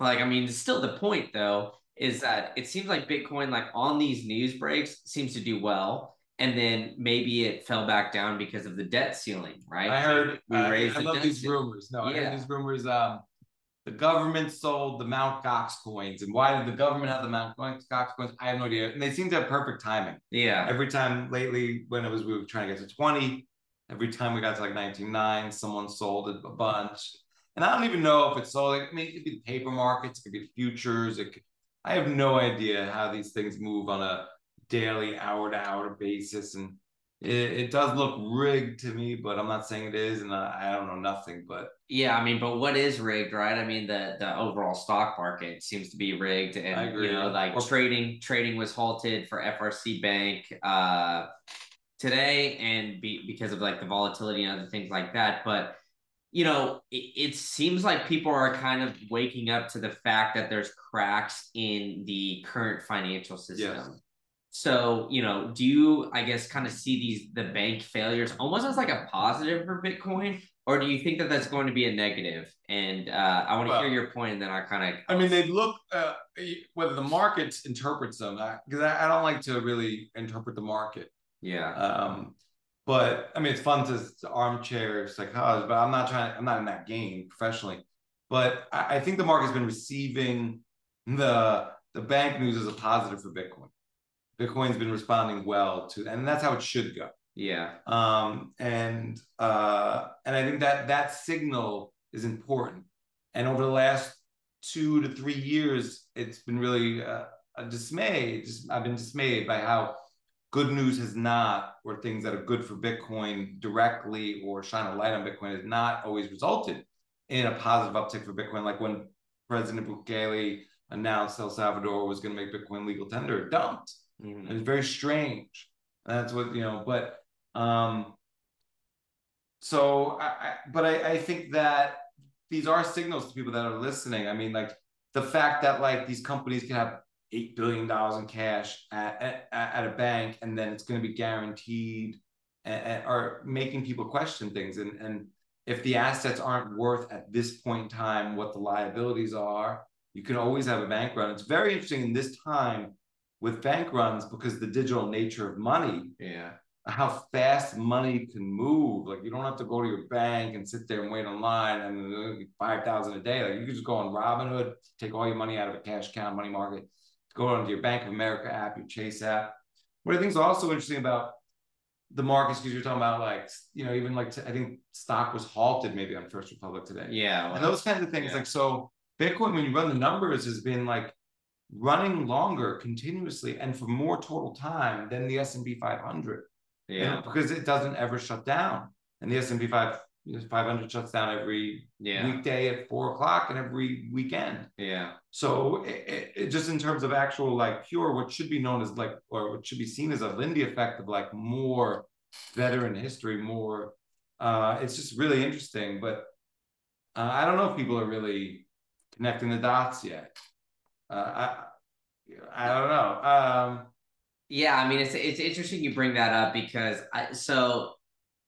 like, I mean, still the point though is that it seems like Bitcoin, like on these news breaks, seems to do well and then maybe it fell back down because of the debt ceiling, right? I heard. We raised. I, I love these ceiling. rumors. No, yeah. I heard these rumors. Um, the government sold the Mount Gox coins, and why did the government have the Mount Gox coins? I have no idea. And they seem to have perfect timing. Yeah. Every time lately, when it was we were trying to get to twenty, every time we got to like nineteen nine, someone sold a bunch. And I don't even know if it's all Like, I mean, it could be the paper markets, it could be futures. It could, I have no idea how these things move on a daily, hour to hour basis. And it, it, does look rigged to me, but I'm not saying it is, and I, I, don't know nothing. But yeah, I mean, but what is rigged, right? I mean, the the overall stock market seems to be rigged, and you know, like or, trading trading was halted for FRC Bank uh, today, and be, because of like the volatility and other things like that. But you know, it, it seems like people are kind of waking up to the fact that there's cracks in the current financial system. Yes so, you know, do you, I guess, kind of see these, the bank failures almost as like a positive for Bitcoin? Or do you think that that's going to be a negative? And uh, I want to well, hear your point, and then I kind of. I mean, they look uh, whether the market interprets them because I, I, don't like to really interpret the market. Yeah. Um, but I mean, it's fun to, to armchair psychology, but I'm not trying. I'm not in that game professionally. But I, I think the market's been receiving the the bank news as a positive for Bitcoin. Bitcoin's been responding well to, and that's how it should go. Yeah. Um, and uh, and I think that that signal is important. And over the last two to three years, it's been really uh, a dismay. Just I've been dismayed by how good news has not, or things that are good for Bitcoin directly or shine a light on Bitcoin has not always resulted in a positive uptick for Bitcoin. Like when President Bukele announced El Salvador was going to make Bitcoin legal tender, it dumped. Mm-hmm. It's very strange. That's what you know, but um, so I, I but I, I think that these are signals to people that are listening. I mean, like the fact that like these companies can have eight billion dollars in cash at, at, at a bank, and then it's going to be guaranteed, and, and, are making people question things. And and if the assets aren't worth at this point in time what the liabilities are, you can always have a bank run. It's very interesting in this time with bank runs because the digital nature of money. Yeah. How fast money can move. Like you don't have to go to your bank and sit there and wait online and uh, five thousand a day. Like you can just go on Robinhood, take all your money out of a cash account, money market, go onto your Bank of America app, your Chase app. What I think is also interesting about the markets because you're talking about like you know even like I think stock was halted maybe on First Republic today. Yeah, well, and those kinds of things. Yeah. Like so, Bitcoin when you run the numbers has been like running longer continuously and for more total time than the S&P 500. Yeah. You know, because it doesn't ever shut down. And the S&P 5, 500 shuts down every yeah. weekday at four o'clock and every weekend. Yeah. So it, it, just in terms of actual like pure, what should be known as like, or what should be seen as a Lindy effect of like more veteran history, more, uh, it's just really interesting. But uh, I don't know if people are really connecting the dots yet. Uh, I I don't know. Um, yeah, I mean it's it's interesting you bring that up because I so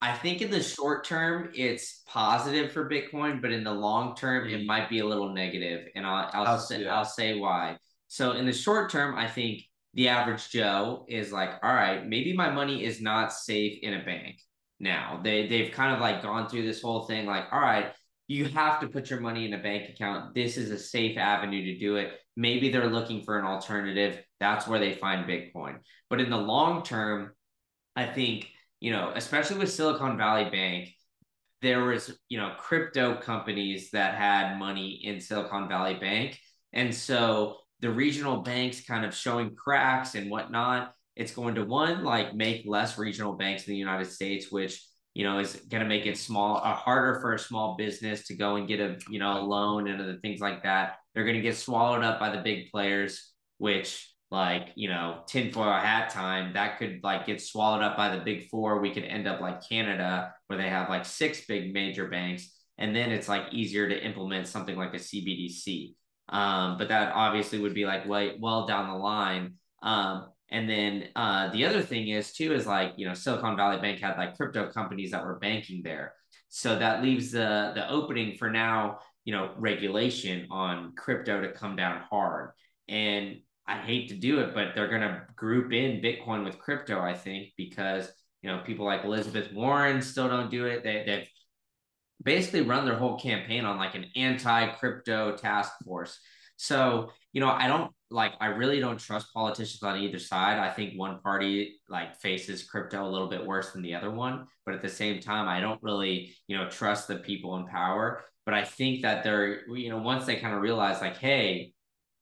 I think in the short term it's positive for Bitcoin, but in the long term it mm-hmm. might be a little negative, and I'll I'll, I'll say yeah. I'll say why. So in the short term, I think the average Joe is like, all right, maybe my money is not safe in a bank now. They they've kind of like gone through this whole thing, like, all right, you have to put your money in a bank account. This is a safe avenue to do it. Maybe they're looking for an alternative. That's where they find Bitcoin. But in the long term, I think, you know, especially with Silicon Valley Bank, there was, you know, crypto companies that had money in Silicon Valley Bank. And so the regional banks kind of showing cracks and whatnot. It's going to one, like make less regional banks in the United States, which you know, is going to make it small, uh, harder for a small business to go and get a, you know, a loan and other things like that. They're going to get swallowed up by the big players, which like, you know, tinfoil hat time, that could like get swallowed up by the big four. We could end up like Canada, where they have like six big major banks. And then it's like easier to implement something like a CBDC. Um, but that obviously would be like way well down the line. Um, and then uh, the other thing is too is like you know Silicon Valley Bank had like crypto companies that were banking there, so that leaves the the opening for now you know regulation on crypto to come down hard. And I hate to do it, but they're gonna group in Bitcoin with crypto. I think because you know people like Elizabeth Warren still don't do it. They, they've basically run their whole campaign on like an anti crypto task force. So you know I don't like I really don't trust politicians on either side. I think one party like faces crypto a little bit worse than the other one, but at the same time, I don't really, you know, trust the people in power. But I think that they're, you know, once they kind of realize like, hey,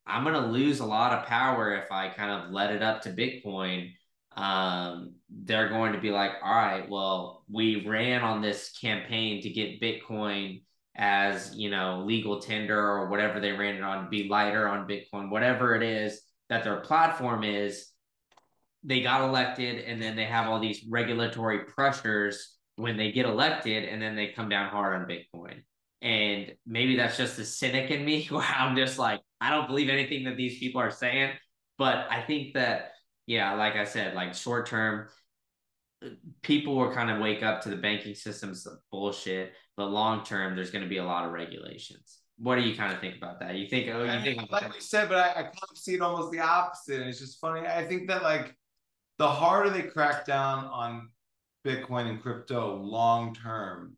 I'm gonna lose a lot of power if I kind of let it up to Bitcoin. Um, they're going to be like, all right, well, we ran on this campaign to get Bitcoin as you know legal tender or whatever they ran it on be lighter on bitcoin whatever it is that their platform is they got elected and then they have all these regulatory pressures when they get elected and then they come down hard on bitcoin and maybe that's just the cynic in me where i'm just like i don't believe anything that these people are saying but i think that yeah like i said like short term people will kind of wake up to the banking system's bullshit but long term, there's going to be a lot of regulations. What do you kind of think about that? You think, oh, you think, like we said, but I, I kind of see it almost the opposite. And it's just funny. I think that like the harder they crack down on Bitcoin and crypto long term,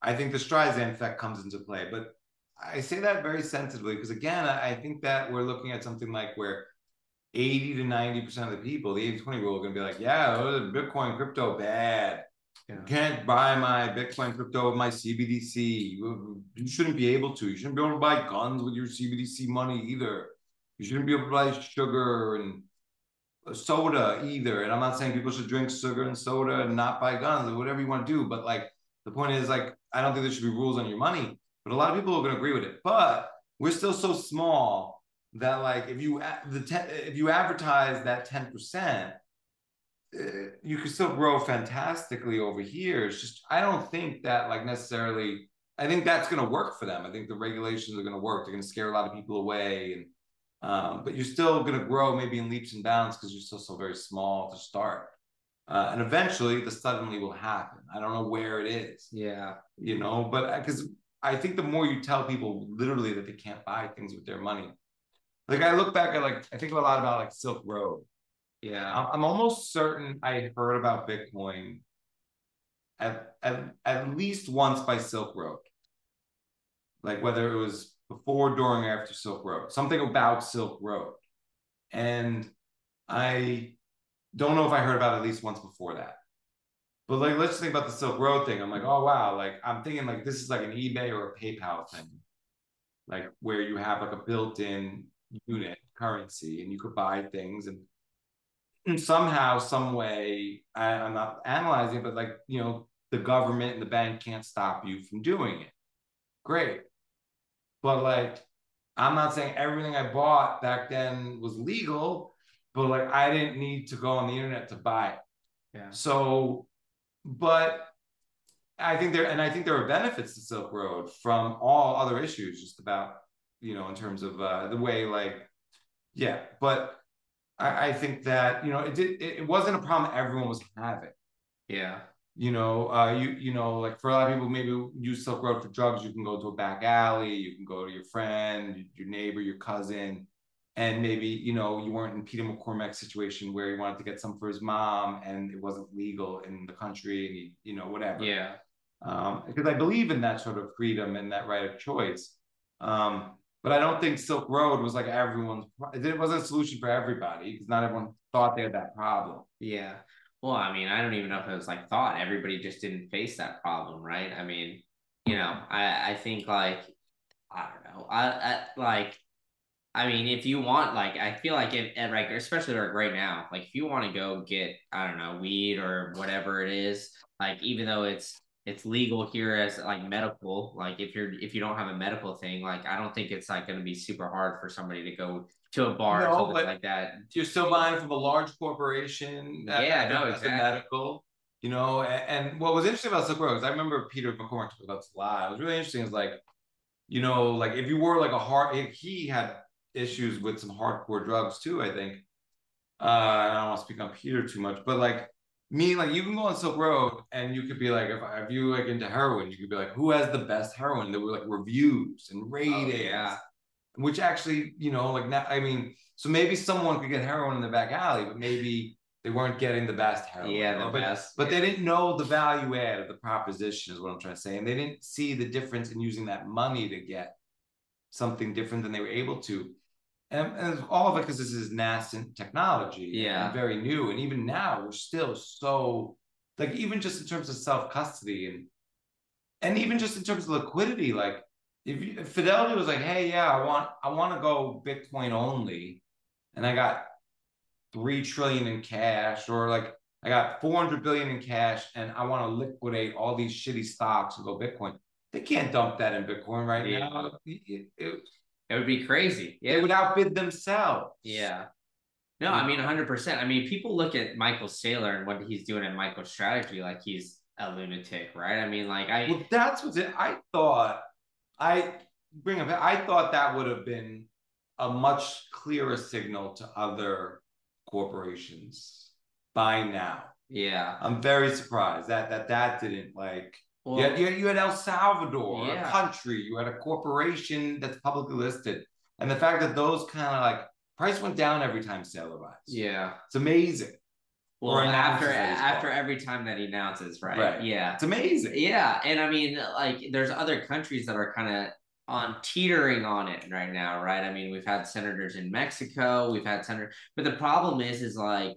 I think the Streisand effect comes into play. But I say that very sensitively because again, I think that we're looking at something like where 80 to 90% of the people, the 80 20 rule, are going to be like, yeah, oh, Bitcoin, crypto, bad. Yeah. You can't buy my Bitcoin crypto with my CBDC. You, you shouldn't be able to. You shouldn't be able to buy guns with your CBDC money either. You shouldn't be able to buy sugar and soda either. And I'm not saying people should drink sugar and soda and not buy guns or whatever you want to do. But like the point is, like, I don't think there should be rules on your money. But a lot of people are going to agree with it. But we're still so small that like if you the ten, if you advertise that ten percent uh, you could still grow fantastically over here. It's just I don't think that like necessarily. I think that's going to work for them. I think the regulations are going to work. They're going to scare a lot of people away, and um, but you're still going to grow maybe in leaps and bounds because you're still so very small to start. Uh, and eventually, the suddenly will happen. I don't know where it is. Yeah, you know, but because I think the more you tell people literally that they can't buy things with their money, like I look back at like I think a lot about like Silk Road. Yeah. I'm, I'm almost certain I heard about Bitcoin at, at at least once by Silk Road. Like whether it was before, during, or after Silk Road, something about Silk Road. And I don't know if I heard about it at least once before that. But like, let's think about the Silk Road thing. I'm like, oh wow, like I'm thinking like this is like an eBay or a PayPal thing, like where you have like a built-in unit currency and you could buy things and, and somehow, some way, I, I'm not analyzing, it, but like you know, the government and the bank can't stop you from doing it. Great, but like, I'm not saying everything I bought back then was legal, but like I didn't need to go on the internet to buy it. Yeah. So but I think there, and I think there are benefits to Silk Road from all other issues, just about, you know, in terms of uh, the way, like, yeah. But I, I think that you know, it did. It, it wasn't a problem everyone was having. Yeah. You know, uh, you you know, like for a lot of people, maybe use Silk Road for drugs. You can go to a back alley. You can go to your friend, your neighbor, your cousin and maybe you know you weren't in Peter McCormack's situation where he wanted to get some for his mom and it wasn't legal in the country and he, you know whatever. Yeah. Um, because I believe in that sort of freedom and that right of choice. Um, but I don't think Silk Road was like everyone's. It wasn't a solution for everybody because not everyone thought they had that problem. Yeah. Well, I mean, I don't even know if it was like thought. Everybody just didn't face that problem, right? I mean, you know, I I think like I don't know. I, I like I mean, if you want, like, I feel like if, and like, especially like right now, like, if you want to go get, I don't know, weed or whatever it is, like, even though it's it's legal here as like medical, like, if you're if you don't have a medical thing, like, I don't think it's like going to be super hard for somebody to go to a bar no, or something like that. You're still buying from a large corporation. Yeah, no, exactly. medical. You know, and, and, what was interesting about Silk Road is I remember Peter McCormack talked about this a lot. It was really interesting. Is like, you know, like if you were like a hard, he had issues with some hardcore drugs too. I think. Uh, I don't want to speak on Peter too much, but like me, like you can go on Silk Road and you could be like, if, if you like into heroin, you could be like, who has the best heroin? There were like reviews and ratings, oh, which actually, you know, like now, I mean, so maybe someone could get heroin in the back alley, but maybe they weren't getting the best heroin. Yeah, the but, best. But they didn't know the value add of the proposition, is what I'm trying to say, and they didn't see the difference in using that money to get something different than they were able to and, and all of it because this is nascent technology yeah. very new. And even now we're still so like even just in terms of self-custody and and even just in terms of liquidity like if, you, if fidelity was like hey yeah i want i want to go bitcoin only and i got three trillion in cash or like i got 400 billion in cash and i want to liquidate all these shitty stocks and go bitcoin they can't dump that in bitcoin right yeah. now. It, it, it would be crazy. Yeah. They would outbid themselves. Yeah. No, I mean 100%. I mean, people look at Michael Saylor and what he's doing at MicroStrategy like he's a lunatic, right? I mean, like I Well, that's what it I thought I bring up I thought that would have been a much clearer signal to other corporations by now. Yeah. I'm very surprised that that that didn't like well, you, had, you, had, you had El Salvador, yeah. a country. You had a corporation that's publicly listed, and the fact that those kind of like price went down every time Saylor rise. Yeah, it's amazing. Well, after after every time that he announces, right? Right. Yeah, it's amazing. Yeah, and I mean, like, there's other countries that are kind of on teetering on it right now, right? I mean, we've had senators in Mexico, we've had senators, but the problem is, is like,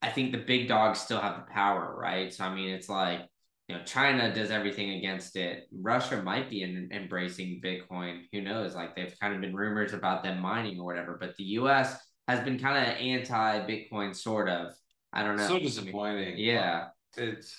I think the big dogs still have the power, right? So I mean, it's like you know china does everything against it. Russia might be in, embracing bitcoin. Who knows? Like they've kind of been rumors about them mining or whatever but the us has been kind of anti bitcoin sort of. I don't know. So disappointing. Yeah. It's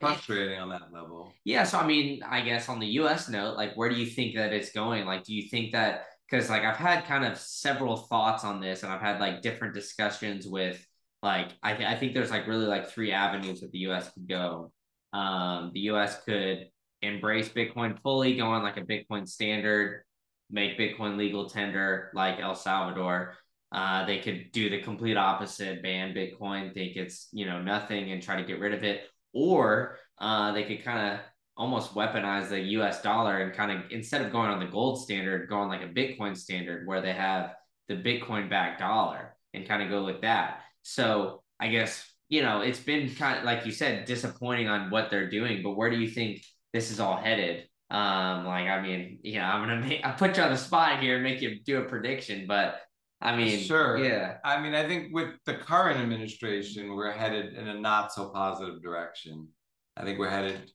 frustrating on that level. Yeah so i mean i guess on the us note like where do you think that it's going? Like do you think that because like i've had kind of several thoughts on this and i've had like different discussions with like I, th- I think there's like really like three avenues that the us could go um, the US could embrace Bitcoin fully, go on like a Bitcoin standard, make Bitcoin legal tender like El Salvador. Uh, they could do the complete opposite, ban Bitcoin, think it's you know nothing, and try to get rid of it, or uh, they could kind of almost weaponize the US dollar and kind of instead of going on the gold standard, going like a Bitcoin standard where they have the Bitcoin backed dollar and kind of go with that. So I guess, you know, it's been kind of like you said, disappointing on what they're doing, but where do you think this is all headed? Um, like I mean, you know, I'm gonna make I put you on the spot here and make you do a prediction, but I mean, sure. Yeah. I mean, I think with the current administration, we're headed in a not so positive direction. I think we're headed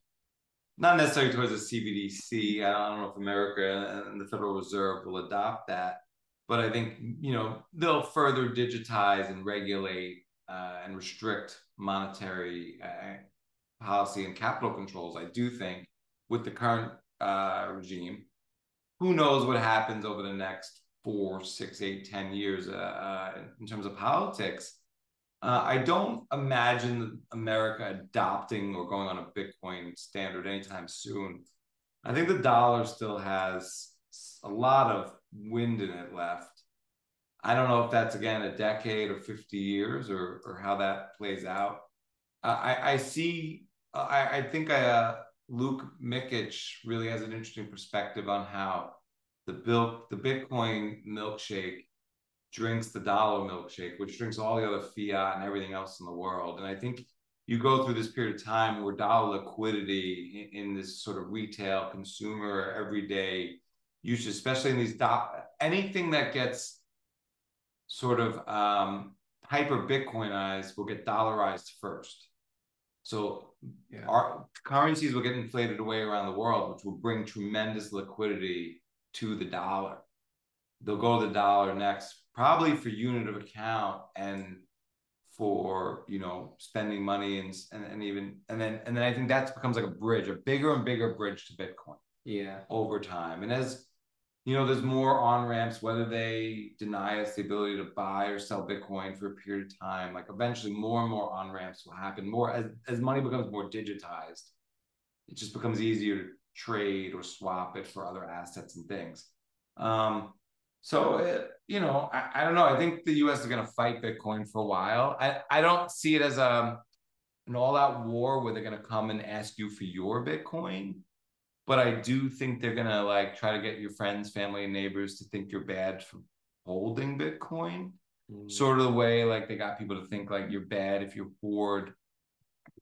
not necessarily towards a CBDC. I don't know if America and the Federal Reserve will adopt that, but I think you know they'll further digitize and regulate uh, and restrict monetary uh, policy and capital controls. I do think with the current uh, regime, who knows what happens over the next four, six, eight, ten years uh, uh, in terms of politics. Uh, I don't imagine America adopting or going on a Bitcoin standard anytime soon. I think the dollar still has a lot of wind in it left. I don't know if that's again a decade or 50 years or, or how that plays out. Uh, I, I see, I, I think I, uh, Luke Mikic really has an interesting perspective on how the, Bill, the Bitcoin milkshake drinks the dollar milkshake, which drinks all the other fiat and everything else in the world. And I think you go through this period of time where dollar liquidity in, in this sort of retail consumer everyday usage, especially in these do- anything that gets sort of um, hyper Bitcoinized will get dollarized first. So yeah. our currencies will get inflated away around the world, which will bring tremendous liquidity to the dollar. They'll go to the dollar next probably for unit of account and for you know spending money and, and and even and then and then I think that becomes like a bridge, a bigger and bigger bridge to Bitcoin. Yeah. Over time, and as you know, there's more on ramps, whether they deny us the ability to buy or sell Bitcoin for a period of time. Like eventually, more and more on ramps will happen. More as as money becomes more digitized, it just becomes easier to trade or swap it for other assets and things. Um, so, it, you know, I, I, don't know. I think the US is going to fight Bitcoin for a while. I, I don't see it as a, an all out war where they're going to come and ask you for your Bitcoin. But I do think they're going to like try to get your friends, family, and neighbors to think you're bad for holding Bitcoin. Mm. Sort of the way like they got people to think like you're bad if you hoard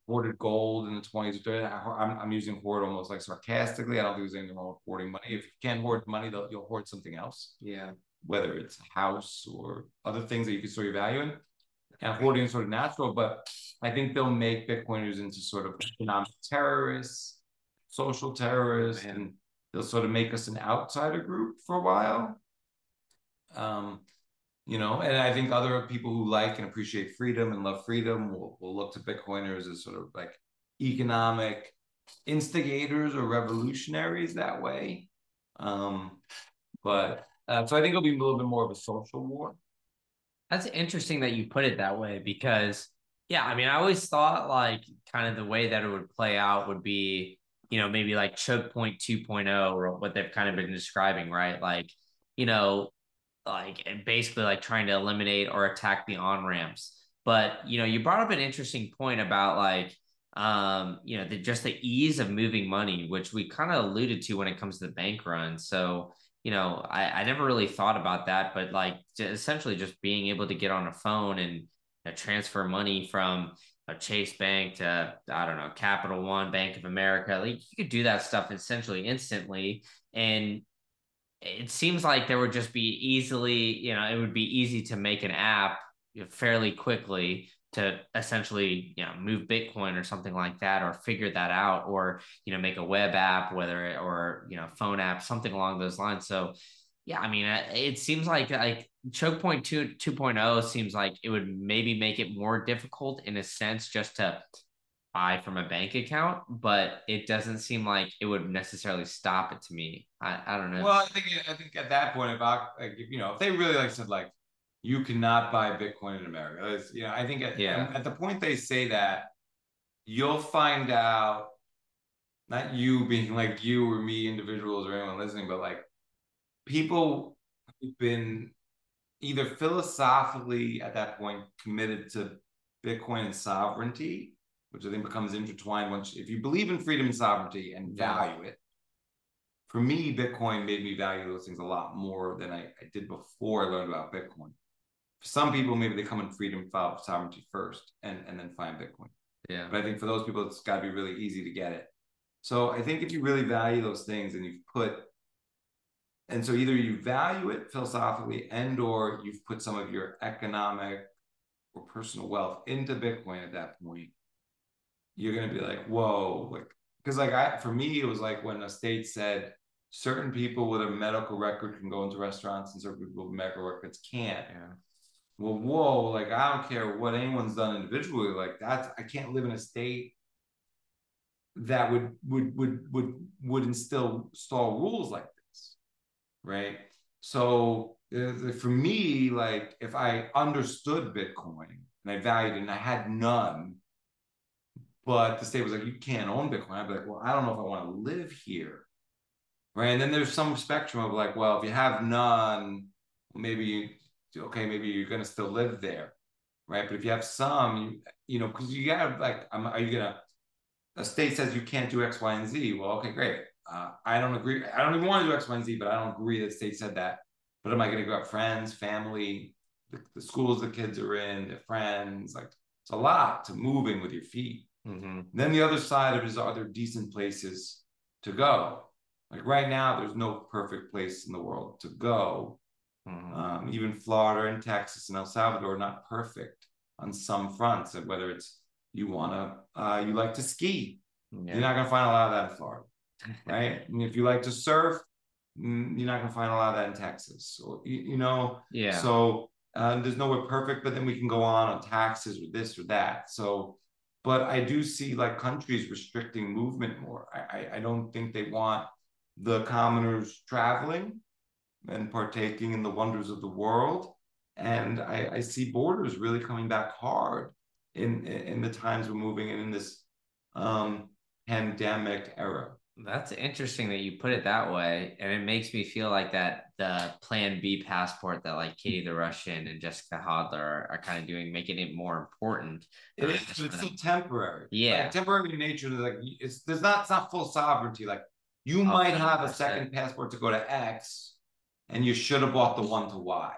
hoarded gold in the 20s or 30s. I'm, I'm using hoard almost like sarcastically. I don't think there's anything wrong with hoarding money. If you can't hoard money, you'll hoard something else. Yeah. Whether it's a house or other things that you can store your value in. And hoarding is sort of natural, but I think they'll make Bitcoiners into sort of economic terrorists, social terrorists, and they'll sort of make us an outsider group for a while. Um, you know and i think other people who like and appreciate freedom and love freedom will, will look to bitcoiners as sort of like economic instigators or revolutionaries that way. Um but uh, so i think it'll be a little bit more of a social war. That's interesting that you put it that way because yeah i mean i always thought like kind of the way that it would play out would be you know maybe like choke point 2.0 or what they've kind of been describing right like you know like basically like trying to eliminate or attack the on ramps. But you know, you brought up an interesting point about like um, you know, the, just the ease of moving money, which we kind of alluded to when it comes to the bank run. So, you know, I, I never really thought about that, but like essentially just being able to get on a phone and uh, transfer money from a Chase Bank to I don't know Capital One, Bank of America. Like you could do that stuff essentially instantly, and it seems like there would just be easily, you know, it would be easy to make an app fairly quickly to essentially, you know, move Bitcoin or something like that, or figure that out, or you know, make a web app, whether it, or you know, phone app, something along those lines. So, yeah, I mean, it seems like like choke point two 2.0 seems like it would maybe make it more difficult in a sense just to buy from a bank account, but it doesn't seem like it would necessarily stop it to me. I, I don't know. Well, I think I think at that point, if I like, you know, if they really like said like you cannot buy Bitcoin in America, it's, you know, I think at, yeah. at the point they say that, you'll find out. Not you being like you or me, individuals or anyone listening, but like people who've been either philosophically at that point committed to Bitcoin and sovereignty which I think becomes intertwined once if you believe in freedom and sovereignty and value it. For me, Bitcoin made me value those things a lot more than I, I did before I learned about Bitcoin. For some people, maybe they come in freedom, fo- sovereignty first, and and then find Bitcoin. Yeah. But I think for those people, it's got to be really easy to get it. So I think if you really value those things and you've put, and so either you value it philosophically and or you've put some of your economic or personal wealth into Bitcoin at that point, you're gonna be like, whoa, like because like I for me, it was like when a state said certain people with a medical record can go into restaurants and certain people with medical records can't Yeah. well, whoa, like I don't care what anyone's done individually, like that's I can't live in a state that would would would would would instill stall rules like right? So uh, for me, like if I understood Bitcoin and I valued it and I had none, but the state was like, you can't own Bitcoin, I'd be like, well, I don't know if I want to live here, right? And then there's some spectrum of like, well, if you have none, maybe you okay, maybe you're gonna still live there, right? But if you have some, you, you know, because you gotta like, um, are you gonna? A state says you can't do X, Y, and Z. Well, okay, great. Uh, I don't agree. I don't even want to do X, Y, and Z, but I don't agree that state said that. But am I gonna go out friends, family, the, the schools the kids are in, their friends? Like, it's a lot to moving with your feet. Mm-hmm. Then the other side of it is are there decent places to go? Like right now, there's no perfect place in the world to go Mm-hmm. um, even Florida and Texas and El Salvador are not perfect on some fronts. And whether it's you want to, uh, you like to ski, yeah. you're not going to find a lot of that in Florida, right? and if you like to surf, mm, you're not going to find a lot of that in Texas. Or you, you know, yeah. so uh, there's nowhere perfect, but then we can go on on taxes or this or that. So, but I do see like countries restricting movement more. I, I, I don't think they want the commoners traveling and partaking in the wonders of the world. And I, I see borders really coming back hard in in the times we're moving in, in this um, pandemic era. That's interesting that you put it that way, and it makes me feel like that the Plan B passport that like Katie the Russian and Jessica Hodler are, are kind of doing, making it more important. It is, but it's still temporary. Yeah. Like, temporary in nature. Like it's there's not it's not full sovereignty. Like you Oh, might have a second passport to go to X, and you should have bought the one to Y.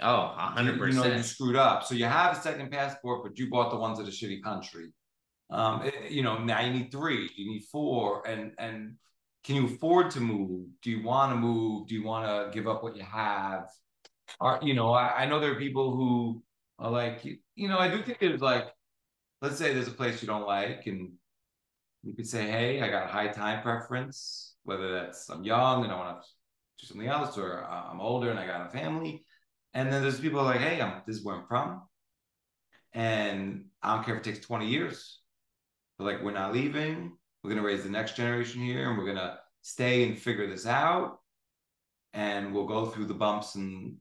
Oh, a hundred You- You know, you screwed up. So you have a second passport, but you bought the ones at the shitty country. Um, it- you know, now you need three, you need four, and and can you afford to move? Do you want to move? Do you want to give up what you have? Are you know, I, I know there are people who are like, you, you know, I do think there's like, let's say there's a place you don't like, and you could say, hey, I got a high time preference, whether that's I'm young and I want to do something else, or I'm older and I got a family. And then there's people like, hey, I'm this is where I'm from. And I don't care if it takes 20 years. But like, we're not leaving. We're gonna raise the next generation here and we're gonna stay and figure this out. And we'll go through the bumps and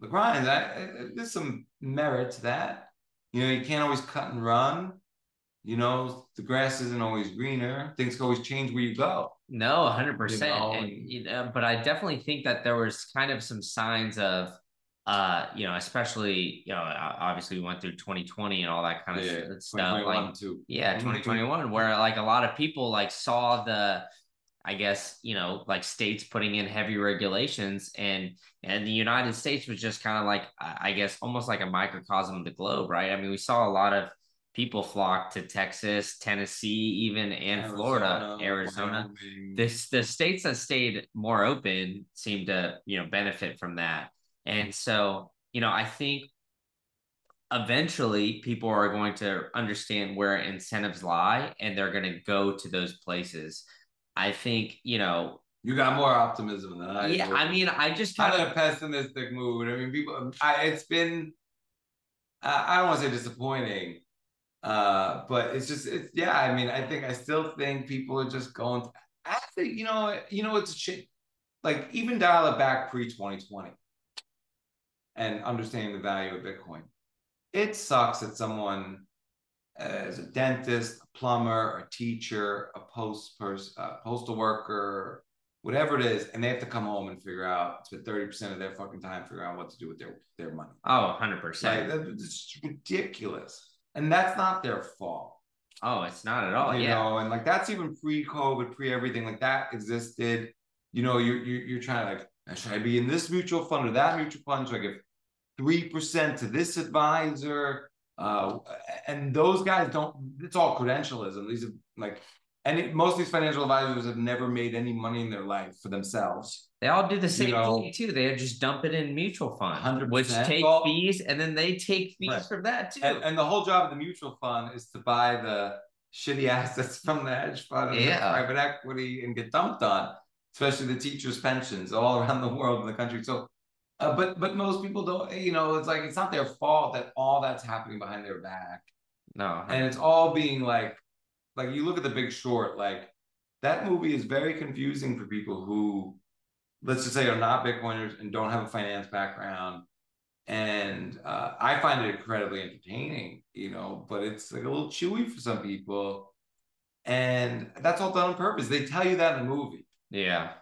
the grind. I, I, there's some merit to that. You know, you can't always cut and run. You know, the grass isn't always greener. Things can always change where you go. No, hundred percent. know, And and- you know, but I definitely think that there was kind of some signs of, uh, you know, especially you know, obviously we went through 2020 and all that kind of Yeah, stuff. 2021 Like, too. yeah, Mhm. 2021, where like a lot of people like saw the, I guess you know, like states putting in heavy regulations, and and the United States was just kind of like, I guess, almost like a microcosm of the globe, right? I mean, we saw a lot of people flock to Texas, Tennessee, even and Florida, Arizona Wyoming. the, the states that stayed more open seem to you know benefit from that and so you know i think eventually people are going to understand where incentives lie and they're going to go to those places i think you know You got more optimism than I yeah do. i mean i just kind of a pessimistic mood. I mean, people. I, it's been. I I don't want to say disappointing, uh, but it's just. It's yeah. I mean, I think I still think people are just going. I think you know. You know, it's a shit. Like even dial it back pre twenty twenty, and understanding the value of Bitcoin. It sucks that someone uh, as a dentist, a plumber, a teacher, a post person, a postal worker, whatever it is, and they have to come home and figure out spend thirty percent of their fucking time figuring out what to do with their their money. oh 100% Like that- it's ridiculous, and that's not their fault. Oh, it's not at all. you yeah. know, and like that's even pre-COVID, pre-everything, like that existed. You know, you're you're, you're trying to like, should I be in this mutual fund or that mutual fund? Should I give three percent to this advisor? Uh, and those guys don't. It's all credentialism. These are like, and it, most of these financial advisors have never made any money in their life for themselves. They all do the same You know, thing too. They just dump it in mutual funds, 100%. which take Well- fees, and then they take fees Right. from that too. And, and the whole job of the mutual fund is to buy the shitty assets from the hedge fund and Yeah. private equity and get dumped on, especially the teachers' pensions all around the world in the country. So, uh, but but most people don't. You know, it's like it's not their fault that all that's happening behind their back, no, and it's all being like, like you look at The Big Short, like that movie is very confusing for people who, let's just say, are not Bitcoiners and don't have a finance background and uh, I find it incredibly entertaining, you know, but it's like a little chewy for some people, and that's all done on purpose. They tell you that in the movie. yeah.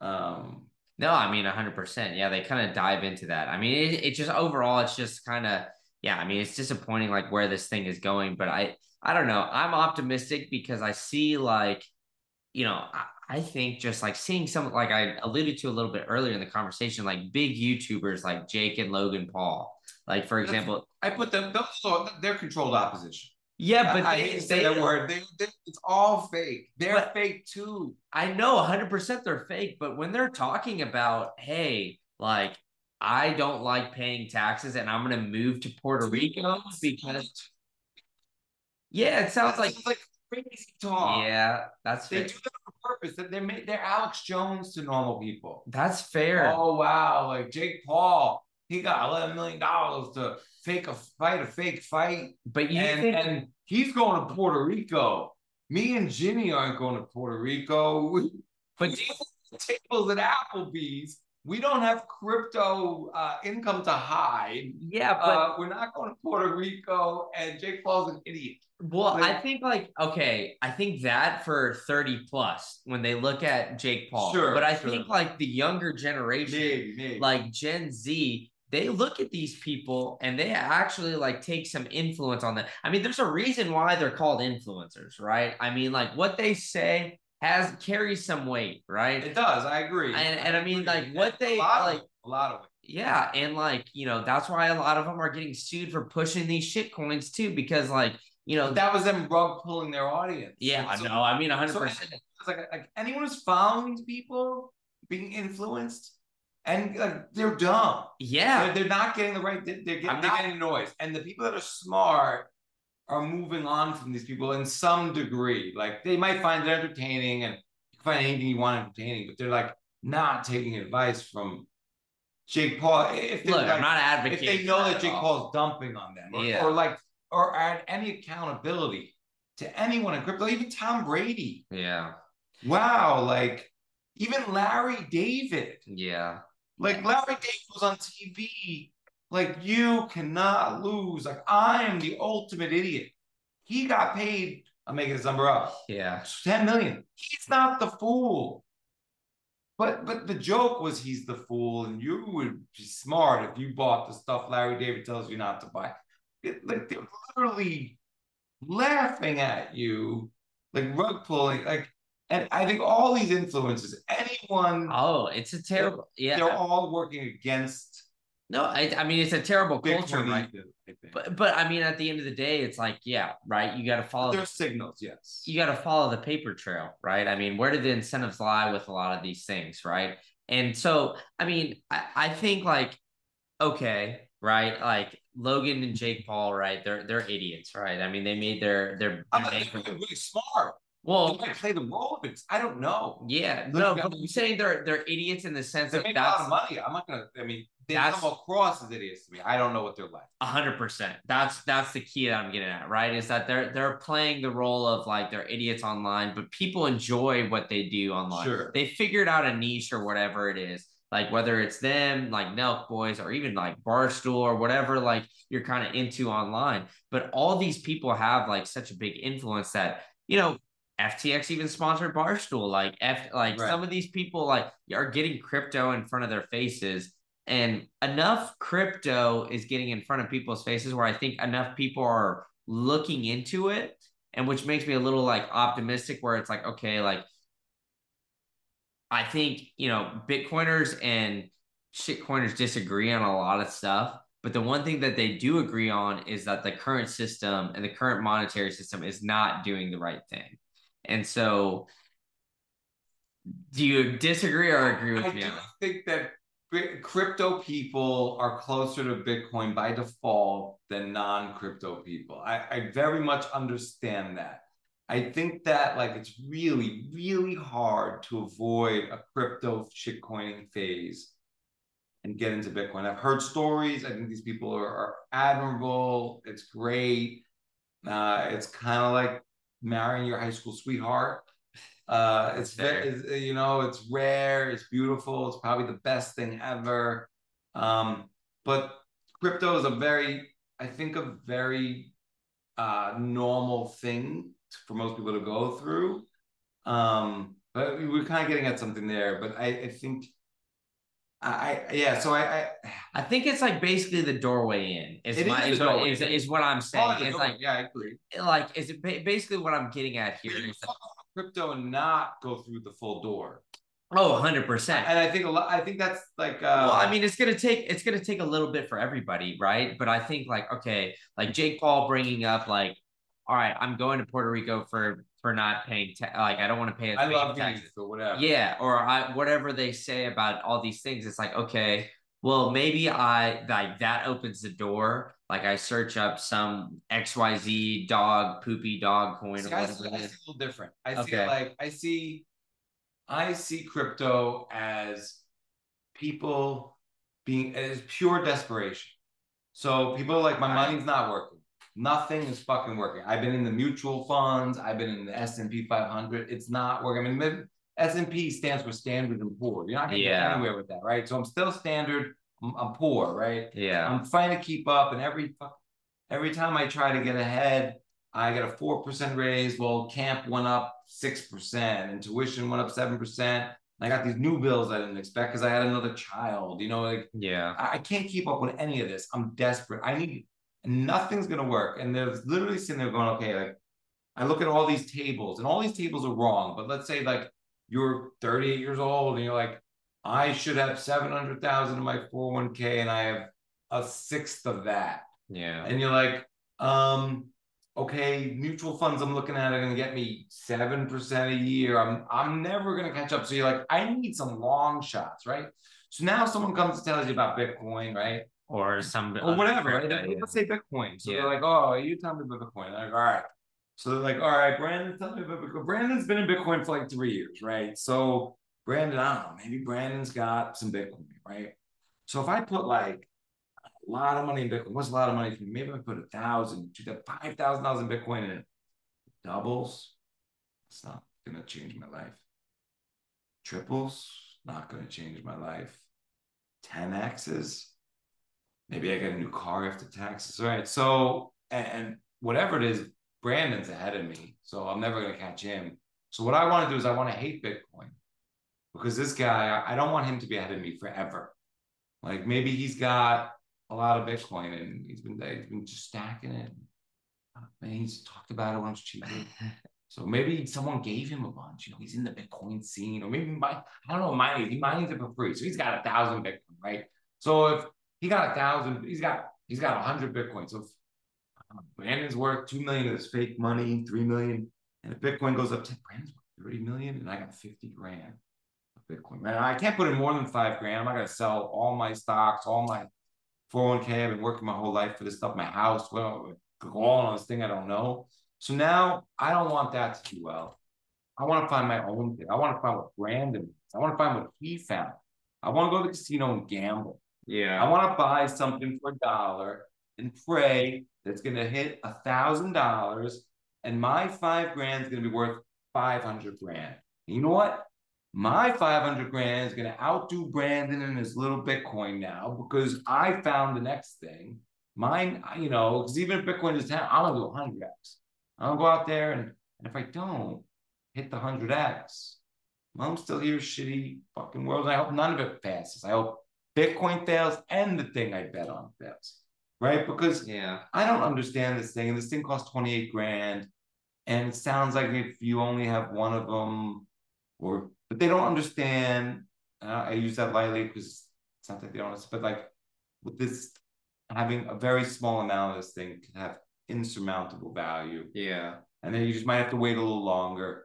Um, No, I mean hundred percent. Yeah, they kind of dive into that. I mean, it, it just overall, it's just kind of yeah. I mean, it's disappointing like where this thing is going, but I I don't know. I'm optimistic because I see like you know I, I think just like seeing some like I alluded to a little bit earlier in the conversation, like big YouTubers like Jake and Logan Paul. Like for example, I put them; those are, they're controlled opposition. Yeah, but I, I they, hate to say they- that word. They, they, it's all fake. They're But- fake too. I know 100% they're fake, but when they're talking about, hey, like, I don't like paying taxes and I'm going to move to Puerto Rico because, yeah, it sounds like, like crazy talk. yeah, that's they fair. do that on purpose. That they make they're Alex Jones to normal people. That's fair. Oh wow, like Jake Paul, he got eleven million dollars to fake a fight, a fake fight, but you and think, and he's going to Puerto Rico. Me and Jimmy aren't going to Puerto Rico. We, but tables at Applebee's. We don't have crypto uh, income to hide. yeah, but, Uh, we're not going to Puerto Rico, and Jake Paul's an idiot. well, I think, like, okay, I think that for 30 plus when they look at Jake Paul. Sure, but I sure. think, like, the younger generation, Maybe, maybe. like Gen Z, they look at these people and they actually like take some influence on them. I mean, there's a reason why they're called influencers, right? I mean, like what they say has carries some weight, right? it does. I agree. And- and I mean, like, what they, a lot of like- a lot of it. Yeah, and like you know, that's why a lot of them are getting sued for pushing these shit coins too, because like you know, that was them rug pulling their audience. yeah, I So- know. I mean, hundred so percent. it's like like anyone who's following these people being influenced and like they're dumb. Yeah, They're, they're not getting the right. They're, they're, getting, I'm they're not- getting noise, and the people that are smart are moving on from these people in some degree. Like they might find it entertaining, and you can find anything you want entertaining, but they're like not taking advice from Jake Paul. If they're look, like, I'm not advocating. if they know that Jake. Paul's dumping on them, or, Yeah. or like, or add any accountability to anyone in crypto, even Tom Brady. Yeah, Wow, like even Larry David, yeah, like Larry David was on TV. Like you cannot lose. Like I am the ultimate idiot. He got paid. I'm making this number up. yeah. 10 million. He's not the fool. But but the joke was he's the fool, and you would be smart if you bought the stuff Larry David tells you not to buy. It, like they're literally laughing at you, like rug pulling, like. And I think all these influences, anyone, Oh, it's a terrible. Yeah, they're all working against no, I, I mean it's a terrible culture, right? I. But but I mean, at the end of the day, it's like, yeah, right. You got to follow. There's signals, yes. you got to follow the paper trail, right? I mean, where do the incentives lie with a lot of these things, right? And so, I mean, I, I think like, okay, right, like Logan and Jake Paul, right? They're they're idiots, right? I mean, they made their their, their not really, really smart. Well, They might play the role of it. I don't know. yeah, Look, no, but I'm saying they're they're idiots in the sense They that make a lot that's of money. I'm not gonna. I mean, they come across as idiots to me. I don't know what they're like. Hundred percent. That's that's the key that I'm getting at, right? Is that they're they're playing the role of like they're idiots online, but people enjoy what they do online. Sure. They figured out a niche or whatever it is. Like whether it's them, like Nelk Boys, or even like Barstool or whatever, like you're kind of into online. But all these people have like such a big influence that, you know, FTX even sponsored Barstool. Like F like Right. some of these people like are getting crypto in front of their faces and enough crypto is getting in front of people's faces where I think enough people are looking into it and which makes me a little like optimistic where it's like okay like i think you know bitcoiners and shitcoiners disagree on a lot of stuff but the one thing that they do agree on is that the current system and the current monetary system is not doing the right thing and so do you disagree or agree with I me on think that crypto people are closer to Bitcoin by default than non-crypto people. I, I very much understand that. I think that like it's really, really hard to avoid a crypto shitcoining phase and get into Bitcoin. I've heard stories. I think these people are, are admirable. It's great. Uh, it's kind of like marrying your high school sweetheart. Uh, it's, it's you know it's rare, it's beautiful, it's probably the best thing ever. Um, but crypto is a very, I think, a very uh, normal thing for most people to go through. Um, but we're kind of getting at something there. But I, I think I, yeah, so I, I, I think it's like basically the doorway in. Is it my, is, what, is, is, what I'm saying. Oh, it's like yeah, I agree. Like is it basically what I'm getting at here? Is crypto and not go through the full door. Oh, 100%. And I think a lot I think that's like uh Well, I mean, it's to take it's going to take a little bit for everybody, right? But I think like okay, like Jake Paul bringing up like all right, I'm going to Puerto Rico for for not paying ta- like I don't want to pay I love taxes or whatever. Yeah, or I whatever they say about all these things it's like okay, well maybe I like that opens the door like I search up some XYZ dog poopy dog coin see, or whatever. I see, I see a little different. I okay. see like I see I see crypto as people being as pure desperation. So people are like my money's not working. Nothing is fucking working. I've been in the mutual funds. I've been in the S and P 500. It's not working. I mean, S and P stands for Standard and Poor. You're not gonna yeah. get anywhere with that, right? So I'm still standard. I'm, I'm poor, right? Yeah. I'm trying to keep up, and every every time I try to get ahead, I get a four percent raise. Well, camp went up six percent, and tuition went up seven percent. I got these new bills I didn't expect because I had another child. You know, like yeah, I, I, can't keep up with any of this. I'm desperate. I need nothing's gonna work. And they're literally sitting there going, okay, like I look at all these tables, and all these tables are wrong. But let's say like you're 38 years old, and you're like, I should have 700,000 in my 401k and I have a sixth of that. Yeah. And you're like, um, okay, mutual funds I'm looking at are going to get me 7% a year. I'm, I'm never going to catch up. So you're like, I need some long shots, right? So now someone comes and tells you about Bitcoin, right? Or some, or whatever. Right? Let's say Bitcoin. So yeah. they're like, oh, you tell me about Bitcoin. They're like, all right. So they're like, all right, Brandon, tell me about Bitcoin. Brandon's been in Bitcoin for like three years, right? So Brandon, I don't know, maybe Brandon's got some Bitcoin, right? So if I put like a lot of money in Bitcoin, what's a lot of money for me? Maybe I put a thousand, two thousand, five thousand dollars in Bitcoin and it doubles. It's not gonna change my life. Triples, not gonna change my life. 10x's, maybe I get a new car after taxes, right? So and, and whatever it is, Brandon's ahead of me, so I'm never gonna catch him. So what I want to do is I want to hate Bitcoin because this guy, I don't want him to be ahead of me forever. Like maybe he's got a lot of Bitcoin and he's been he's been just stacking it. Uh, and he's talked about it once cheaper. So maybe someone gave him a bunch. You know, he's in the Bitcoin scene, or maybe my I don't know, mining. He mines it for free, so he's got a thousand Bitcoin, right? So if he got a thousand, he's got he's got a hundred Bitcoin. So uh, Brandon's worth two million of this fake money, three million, and if Bitcoin goes up to Brandon's worth thirty million, and I got fifty grand. Of Bitcoin. Man, I can't put in more than five grand. I'm not gonna sell all my stocks, all my 401k. I've been working my whole life for this stuff, my house, well, all on this thing I don't know. So now I don't want that to do well. I want to find my own thing. I want to find what Brandon is. I want to find what he found. I want to go to the casino and gamble. Yeah. I want to buy something for a dollar and pray that's going to hit a thousand dollars and my five grand is going to be worth 500 grand. And you know what? my 500 grand is going to outdo Brandon and his little Bitcoin now because I found the next thing. Mine, you know, because even if Bitcoin is 10, I'm going to do 100x. I'll go out there and, and if I don't hit the 100x, well, I'm still here, shitty fucking world. I hope none of it passes. I hope Bitcoin fails and the thing I bet on fails. Right? Because yeah, I don't understand this thing. And this thing costs 28 grand. And it sounds like if you only have one of them, or but they don't understand. Uh, I use that lightly because it's not that they don't, but like with this having a very small amount of this thing can have insurmountable value. Yeah. And then you just might have to wait a little longer.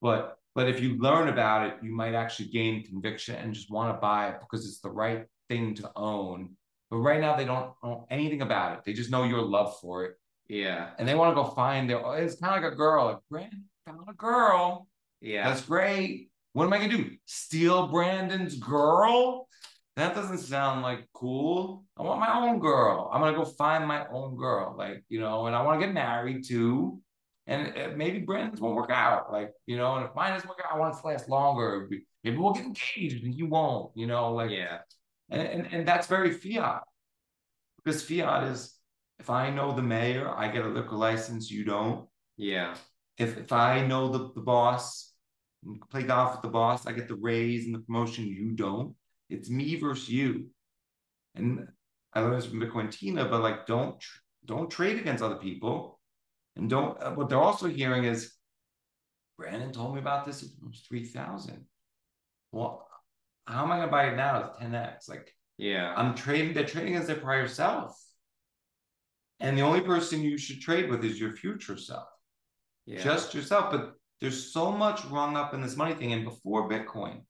But but if you learn about it, you might actually gain conviction and just want to buy it because it's the right thing to own. But right now they don't know anything about it. They just know your love for it. Yeah. And they want to go find their oh, it's kind of like a girl. Like, Brandon found a girl. Yeah. That's great. What am I gonna do? Steal Brandon's girl? That doesn't sound like cool. I want my own girl. I'm gonna go find my own girl. Like, you know, and I want to get married too. And maybe Brandon's won't work out. Like, you know, and if mine doesn't work out, I want it to last longer. Maybe we'll get engaged and you won't, you know, like yeah. And, and, and that's very fiat. Because fiat is if I know the mayor, I get a liquor license, you don't. Yeah. If if I know the, the boss, play golf with the boss, I get the raise and the promotion, you don't. It's me versus you. And I learned this from Bitcoin Tina, but like don't don't trade against other people. And don't uh, what they're also hearing is Brandon told me about this, it was 3000. Well, how am I gonna buy it now? It's 10x. Like yeah, I'm trading, they're trading as their prior self. And the only person you should trade with is your future self. Yeah. Just yourself. But there's so much rung up in this money thing. And before Bitcoin,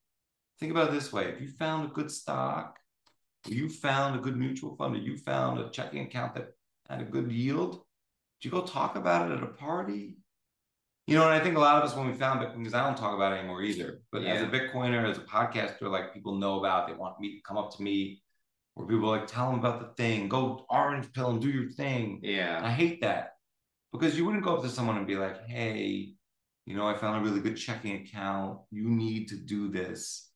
think about it this way if you found a good stock, you found a good mutual fund, or you found a checking account that had a good yield, did you go talk about it at a party? You know, and I think a lot of us when we found Bitcoin, because I don't talk about it anymore either. But yeah. as a Bitcoiner, as a podcaster, like people know about, they want me to come up to me, or people like tell them about the thing, go orange pill and do your thing. Yeah. I hate that because you wouldn't go up to someone and be like, hey, you know, I found a really good checking account. You need to do this.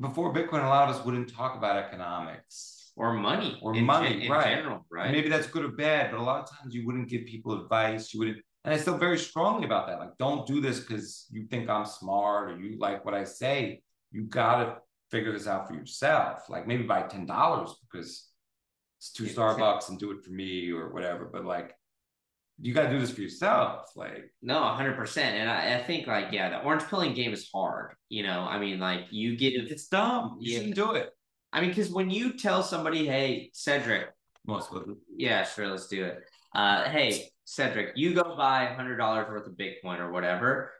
Before Bitcoin, a lot of us wouldn't talk about economics or money or money, in right? General, right? And maybe that's good or bad, but a lot of times you wouldn't give people advice. You wouldn't, and I feel very strongly about that. Like, don't do this because you think I'm smart or you like what I say. You gotta figure this out for yourself. Like maybe buy ten dollars because it's two Starbucks and do it for me or whatever. But like you got to do this for yourself. Like, no, 100%. And I, I, think, like, yeah, the orange pilling game is hard. You know, I mean, like, you get it's dumb. You yeah. shouldn't do it. I mean, because when you tell somebody, hey, Cedric, most of. Yeah, sure, let's do it. Uh, hey, Cedric, you go buy $100 worth of Bitcoin or whatever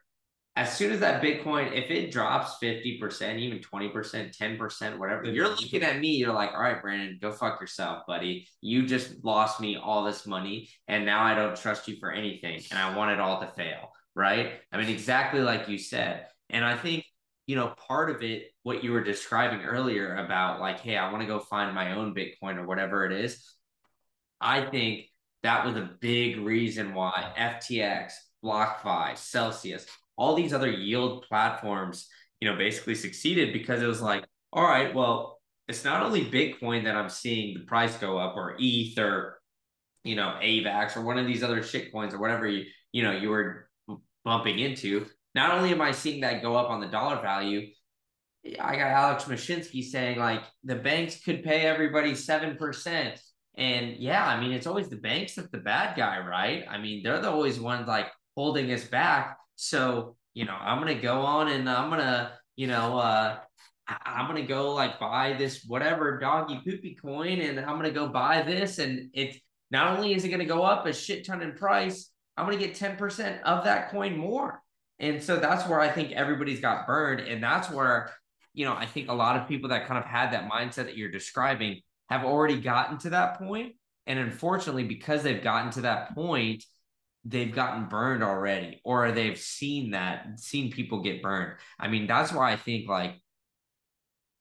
as soon as that Bitcoin, if it drops 50%, even 20%, 10%, whatever, you're looking at me, you're like, all right, Brandon, go fuck yourself, buddy. You just lost me all this money, and now I don't trust you for anything, and I want it all to fail, right? I mean, exactly like you said. And I think, you know, part of it, what you were describing earlier about like, hey, I want to go find my own Bitcoin or whatever it is. I think that was a big reason why FTX, BlockFi, Celsius, all these other yield platforms, you know, basically succeeded because it was like, all right, well, it's not only Bitcoin that I'm seeing the price go up or ETH or, you know, AVAX or one of these other shit coins or whatever you, you know, you were bumping into. Not only am I seeing that go up on the dollar value, I got Alex Mashinsky saying like the banks could pay everybody 7%. And yeah, I mean, it's always the banks that's the bad guy, right? I mean, they're the always ones like holding us back. So, you know, I'm to go on and I'm to, you know, uh, I'm gonna go like buy this whatever doggy poopy coin, and I'm gonna go buy this, and it's not only is it gonna go up a shit ton in price, I'm gonna get 10% of that coin more. And so that's where I think everybody's got burned, and that's where you know I think a lot of people that kind of had that mindset that you're describing have already gotten to that point, and unfortunately, because they've gotten to that point, they've gotten burned already or they've seen that seen people get burned. I mean that's why i think like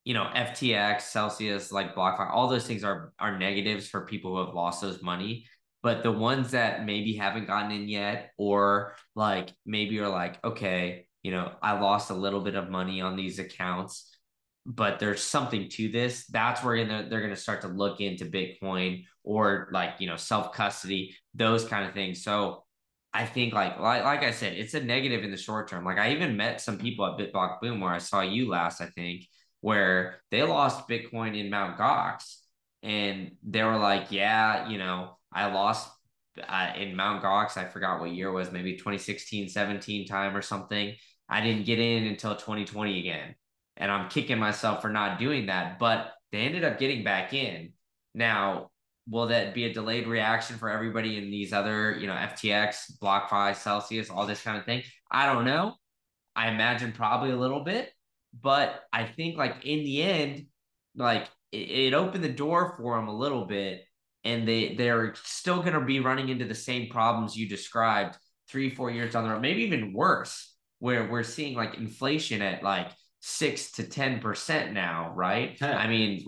you know ftx celsius like blockfi all those things are are negatives for people who have lost those money. But the ones that maybe haven't gotten in yet or like maybe are like okay you know i lost a little bit of money on these accounts but there's something to this that's where they're, going to start to look into bitcoin or like you know self custody those kind of things so I think like, like like I said, it's a negative in the short term. Like I even met some people at BitBlock Boom where I saw you last, I think, where they lost Bitcoin in Mount Gox and they were like, yeah, you know, I lost uh, in Mount Gox. I forgot what year was, maybe 2016, 17 time or something. I didn't get in until 2020 again. And I'm kicking myself for not doing that. But they ended up getting back in. Now, will that be a delayed reaction for everybody in these other, you know, FTX, BlockFi, Celsius, all this kind of thing? I don't know. I imagine probably a little bit, but I think like in the end, like it, it opened the door for them a little bit, and they they're still going to be running into the same problems you described three four years down the road, maybe even worse, where we're seeing like inflation at like six to ten percent now, right? 10. I mean,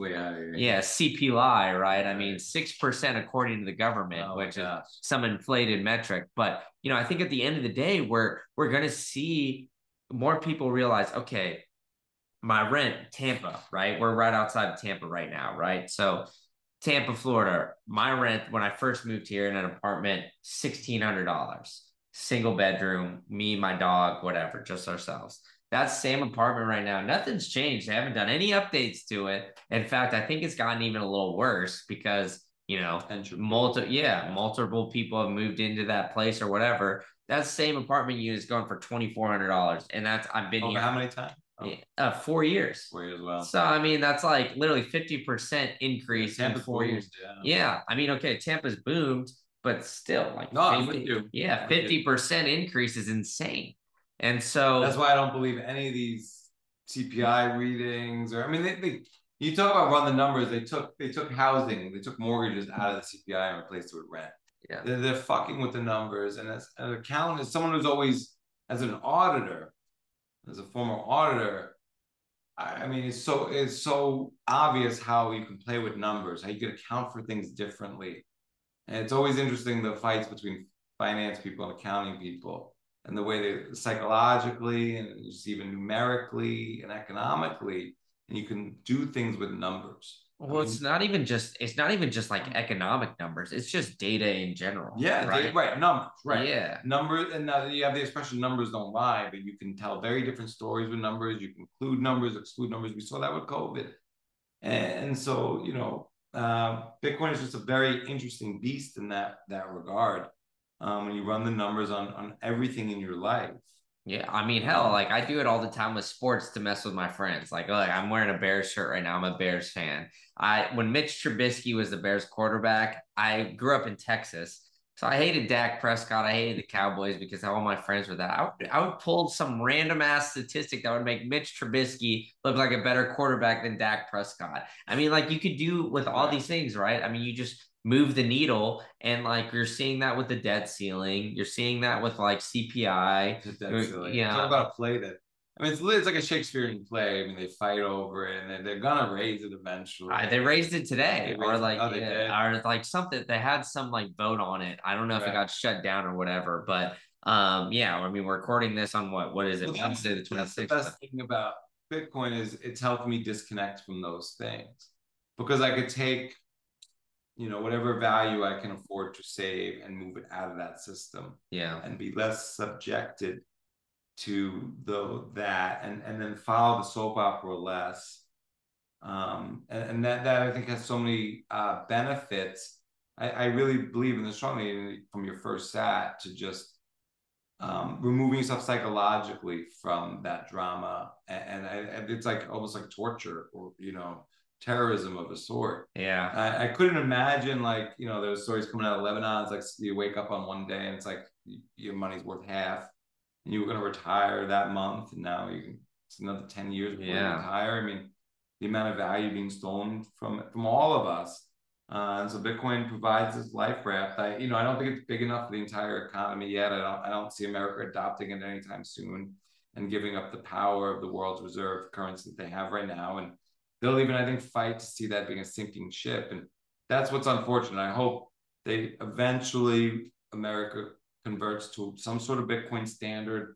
yeah, CPI, right? I mean, six percent according to the government, Oh, which is some inflated metric. But you know, I think at the end of the day, we're we're gonna see more people realize, okay, my rent, Tampa, right? We're right outside of Tampa right now, right? So Tampa, Florida, my rent when I first moved here in an apartment, sixteen hundred dollars, single bedroom, me, my dog, whatever, just ourselves. That same apartment right now, nothing's changed. They haven't done any updates to it. In fact, I think it's gotten even a little worse because you know, Entropy. multi yeah, multiple people have moved into that place or whatever. That same apartment unit is going for twenty four hundred dollars, and that's I've been Over here how many times? Oh, uh, four years. four years well. So I mean, that's like literally fifty percent increase in four years. Yeah, I mean, okay, Tampa's boomed, but still, like, No, I'm 50 with you. yeah, I'm with you. fifty percent increase is insane. And so That's why I don't believe any of these CPI readings or I mean they, they you talk about run the numbers, they took they took housing, they took mortgages out of the CPI and replaced it with rent. Yeah. They're, they're fucking with the numbers. And as an accountant, as someone who's always as an auditor, as a former auditor, I, I mean it's so it's so obvious how you can play with numbers, how you can account for things differently. And it's always interesting the fights between finance people and accounting people and the way they psychologically and just even numerically and economically and you can do things with numbers well, it's not even just it's not even just like economic numbers. It's just data in general. yeah right. right, right numbers right Yeah. numbers and now you have the expression numbers don't lie but you can tell very different stories with numbers you can include numbers exclude numbers we saw that with covid and so you know uh, bitcoin is just a very interesting beast in that that regard um, when you run the numbers on on everything in your life Yeah, I mean, hell, like I do it all the time with sports to mess with my friends. Like, like I'm wearing a Bears shirt right now. I'm a Bears fan. I when Mitch Trubisky was the Bears quarterback, I grew up in Texas, so I hated Dak Prescott. I hated the Cowboys because all my friends were that. I would, I would pull some random ass statistic that would make Mitch Trubisky look like a better quarterback than Dak Prescott. I mean, like you could do with all these things, right? I mean, you just move the needle, and like you're seeing that with the debt ceiling. You're seeing that with like CPI. That's silly. yeah. Talk about a play that. I mean, it's, it's like a Shakespearean play. I mean, they fight over it, and they're, they're gonna raise it eventually. Uh, they raised it today, They or raised it- like, oh, yeah, or like something. They had some like vote on it. I don't know if it got shut down or whatever, but um, yeah. I mean, we're recording this on what? What is it? Well, Wednesday the twenty the best thing about Bitcoin is it's helped me disconnect from those things because I could take, you know, whatever value I can afford to save and move it out of that system Yeah, and be less subjected to the that and and then follow the soap opera less. Um and, and that that i think has so many uh benefits. I i really believe in this strongly from your first sat to just um removing yourself psychologically from that drama. And, and I, and it's like almost like torture or you know terrorism of a sort. Yeah, I, I couldn't imagine like you know there's stories coming out of Lebanon. It's like you wake up on one day and it's like your money's worth half, and you were gonna retire that month, and now you can it's another ten years before Yeah. you retire. I mean, the amount of value being stolen from from all of us. Uh, and so Bitcoin provides this life raft. I you know I don't think it's big enough for the entire economy yet. I don't I don't see America adopting it anytime soon and giving up the power of the world's reserve currency that they have right now. And they'll even I think fight to see that being a sinking ship, and that's what's unfortunate. I hope they eventually America converts to some sort of Bitcoin standard,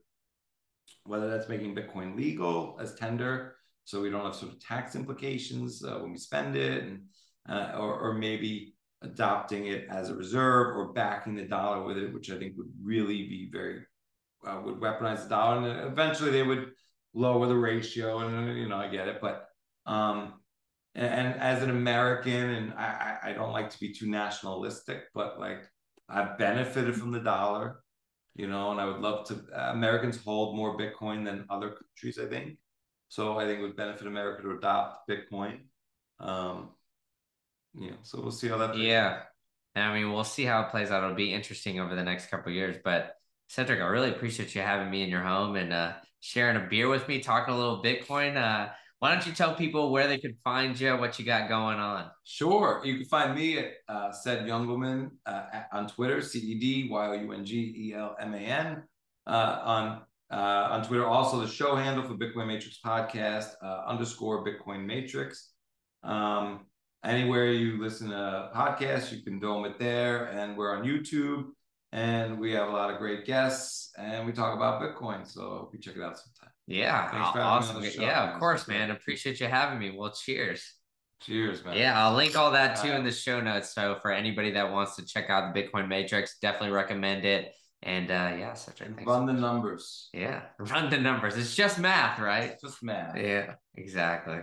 whether that's making Bitcoin legal as tender, so we don't have sort of tax implications uh, when we spend it, and uh, or, or maybe adopting it as a reserve or backing the dollar with it, which I think would really be very uh, would weaponize the dollar, and eventually they would lower the ratio. And you know, I get it, but um, and, and as an American, and I I don't like to be too nationalistic, but like I've benefited from the dollar, you know, and I would love to. Uh, Americans hold more Bitcoin than other countries, I think. So I think it would benefit America to adopt Bitcoin. Um, you know, so we'll see how that. Yeah, and I mean, we'll see how it plays out. It'll be interesting over the next couple years. But Cedric, I really appreciate you having me in your home and uh, sharing a beer with me, talking a little Bitcoin. Uh, why don't you tell people where they can find you, what you got going on? Sure. You can find me at uh, Ced Youngelman uh, on Twitter, C E D Y O U N G E L M A N. Uh, on uh, on Twitter, also the show handle for Bitcoin Matrix Podcast uh, underscore Bitcoin Matrix. Um, anywhere you listen to podcasts, you can dome it there. And we're on YouTube and we have a lot of great guests and we talk about Bitcoin. So you check it out sometime. Yeah. awesome. Yeah, of course, man. Appreciate you having me. Well, cheers. Cheers, man. Yeah, I'll link all that too in the show notes. So for anybody that wants to check out the Bitcoin Matrix, definitely recommend it. And uh yeah, such a thing. Run the numbers. Yeah. Run the numbers. It's just math, right? It's just math. Yeah, exactly.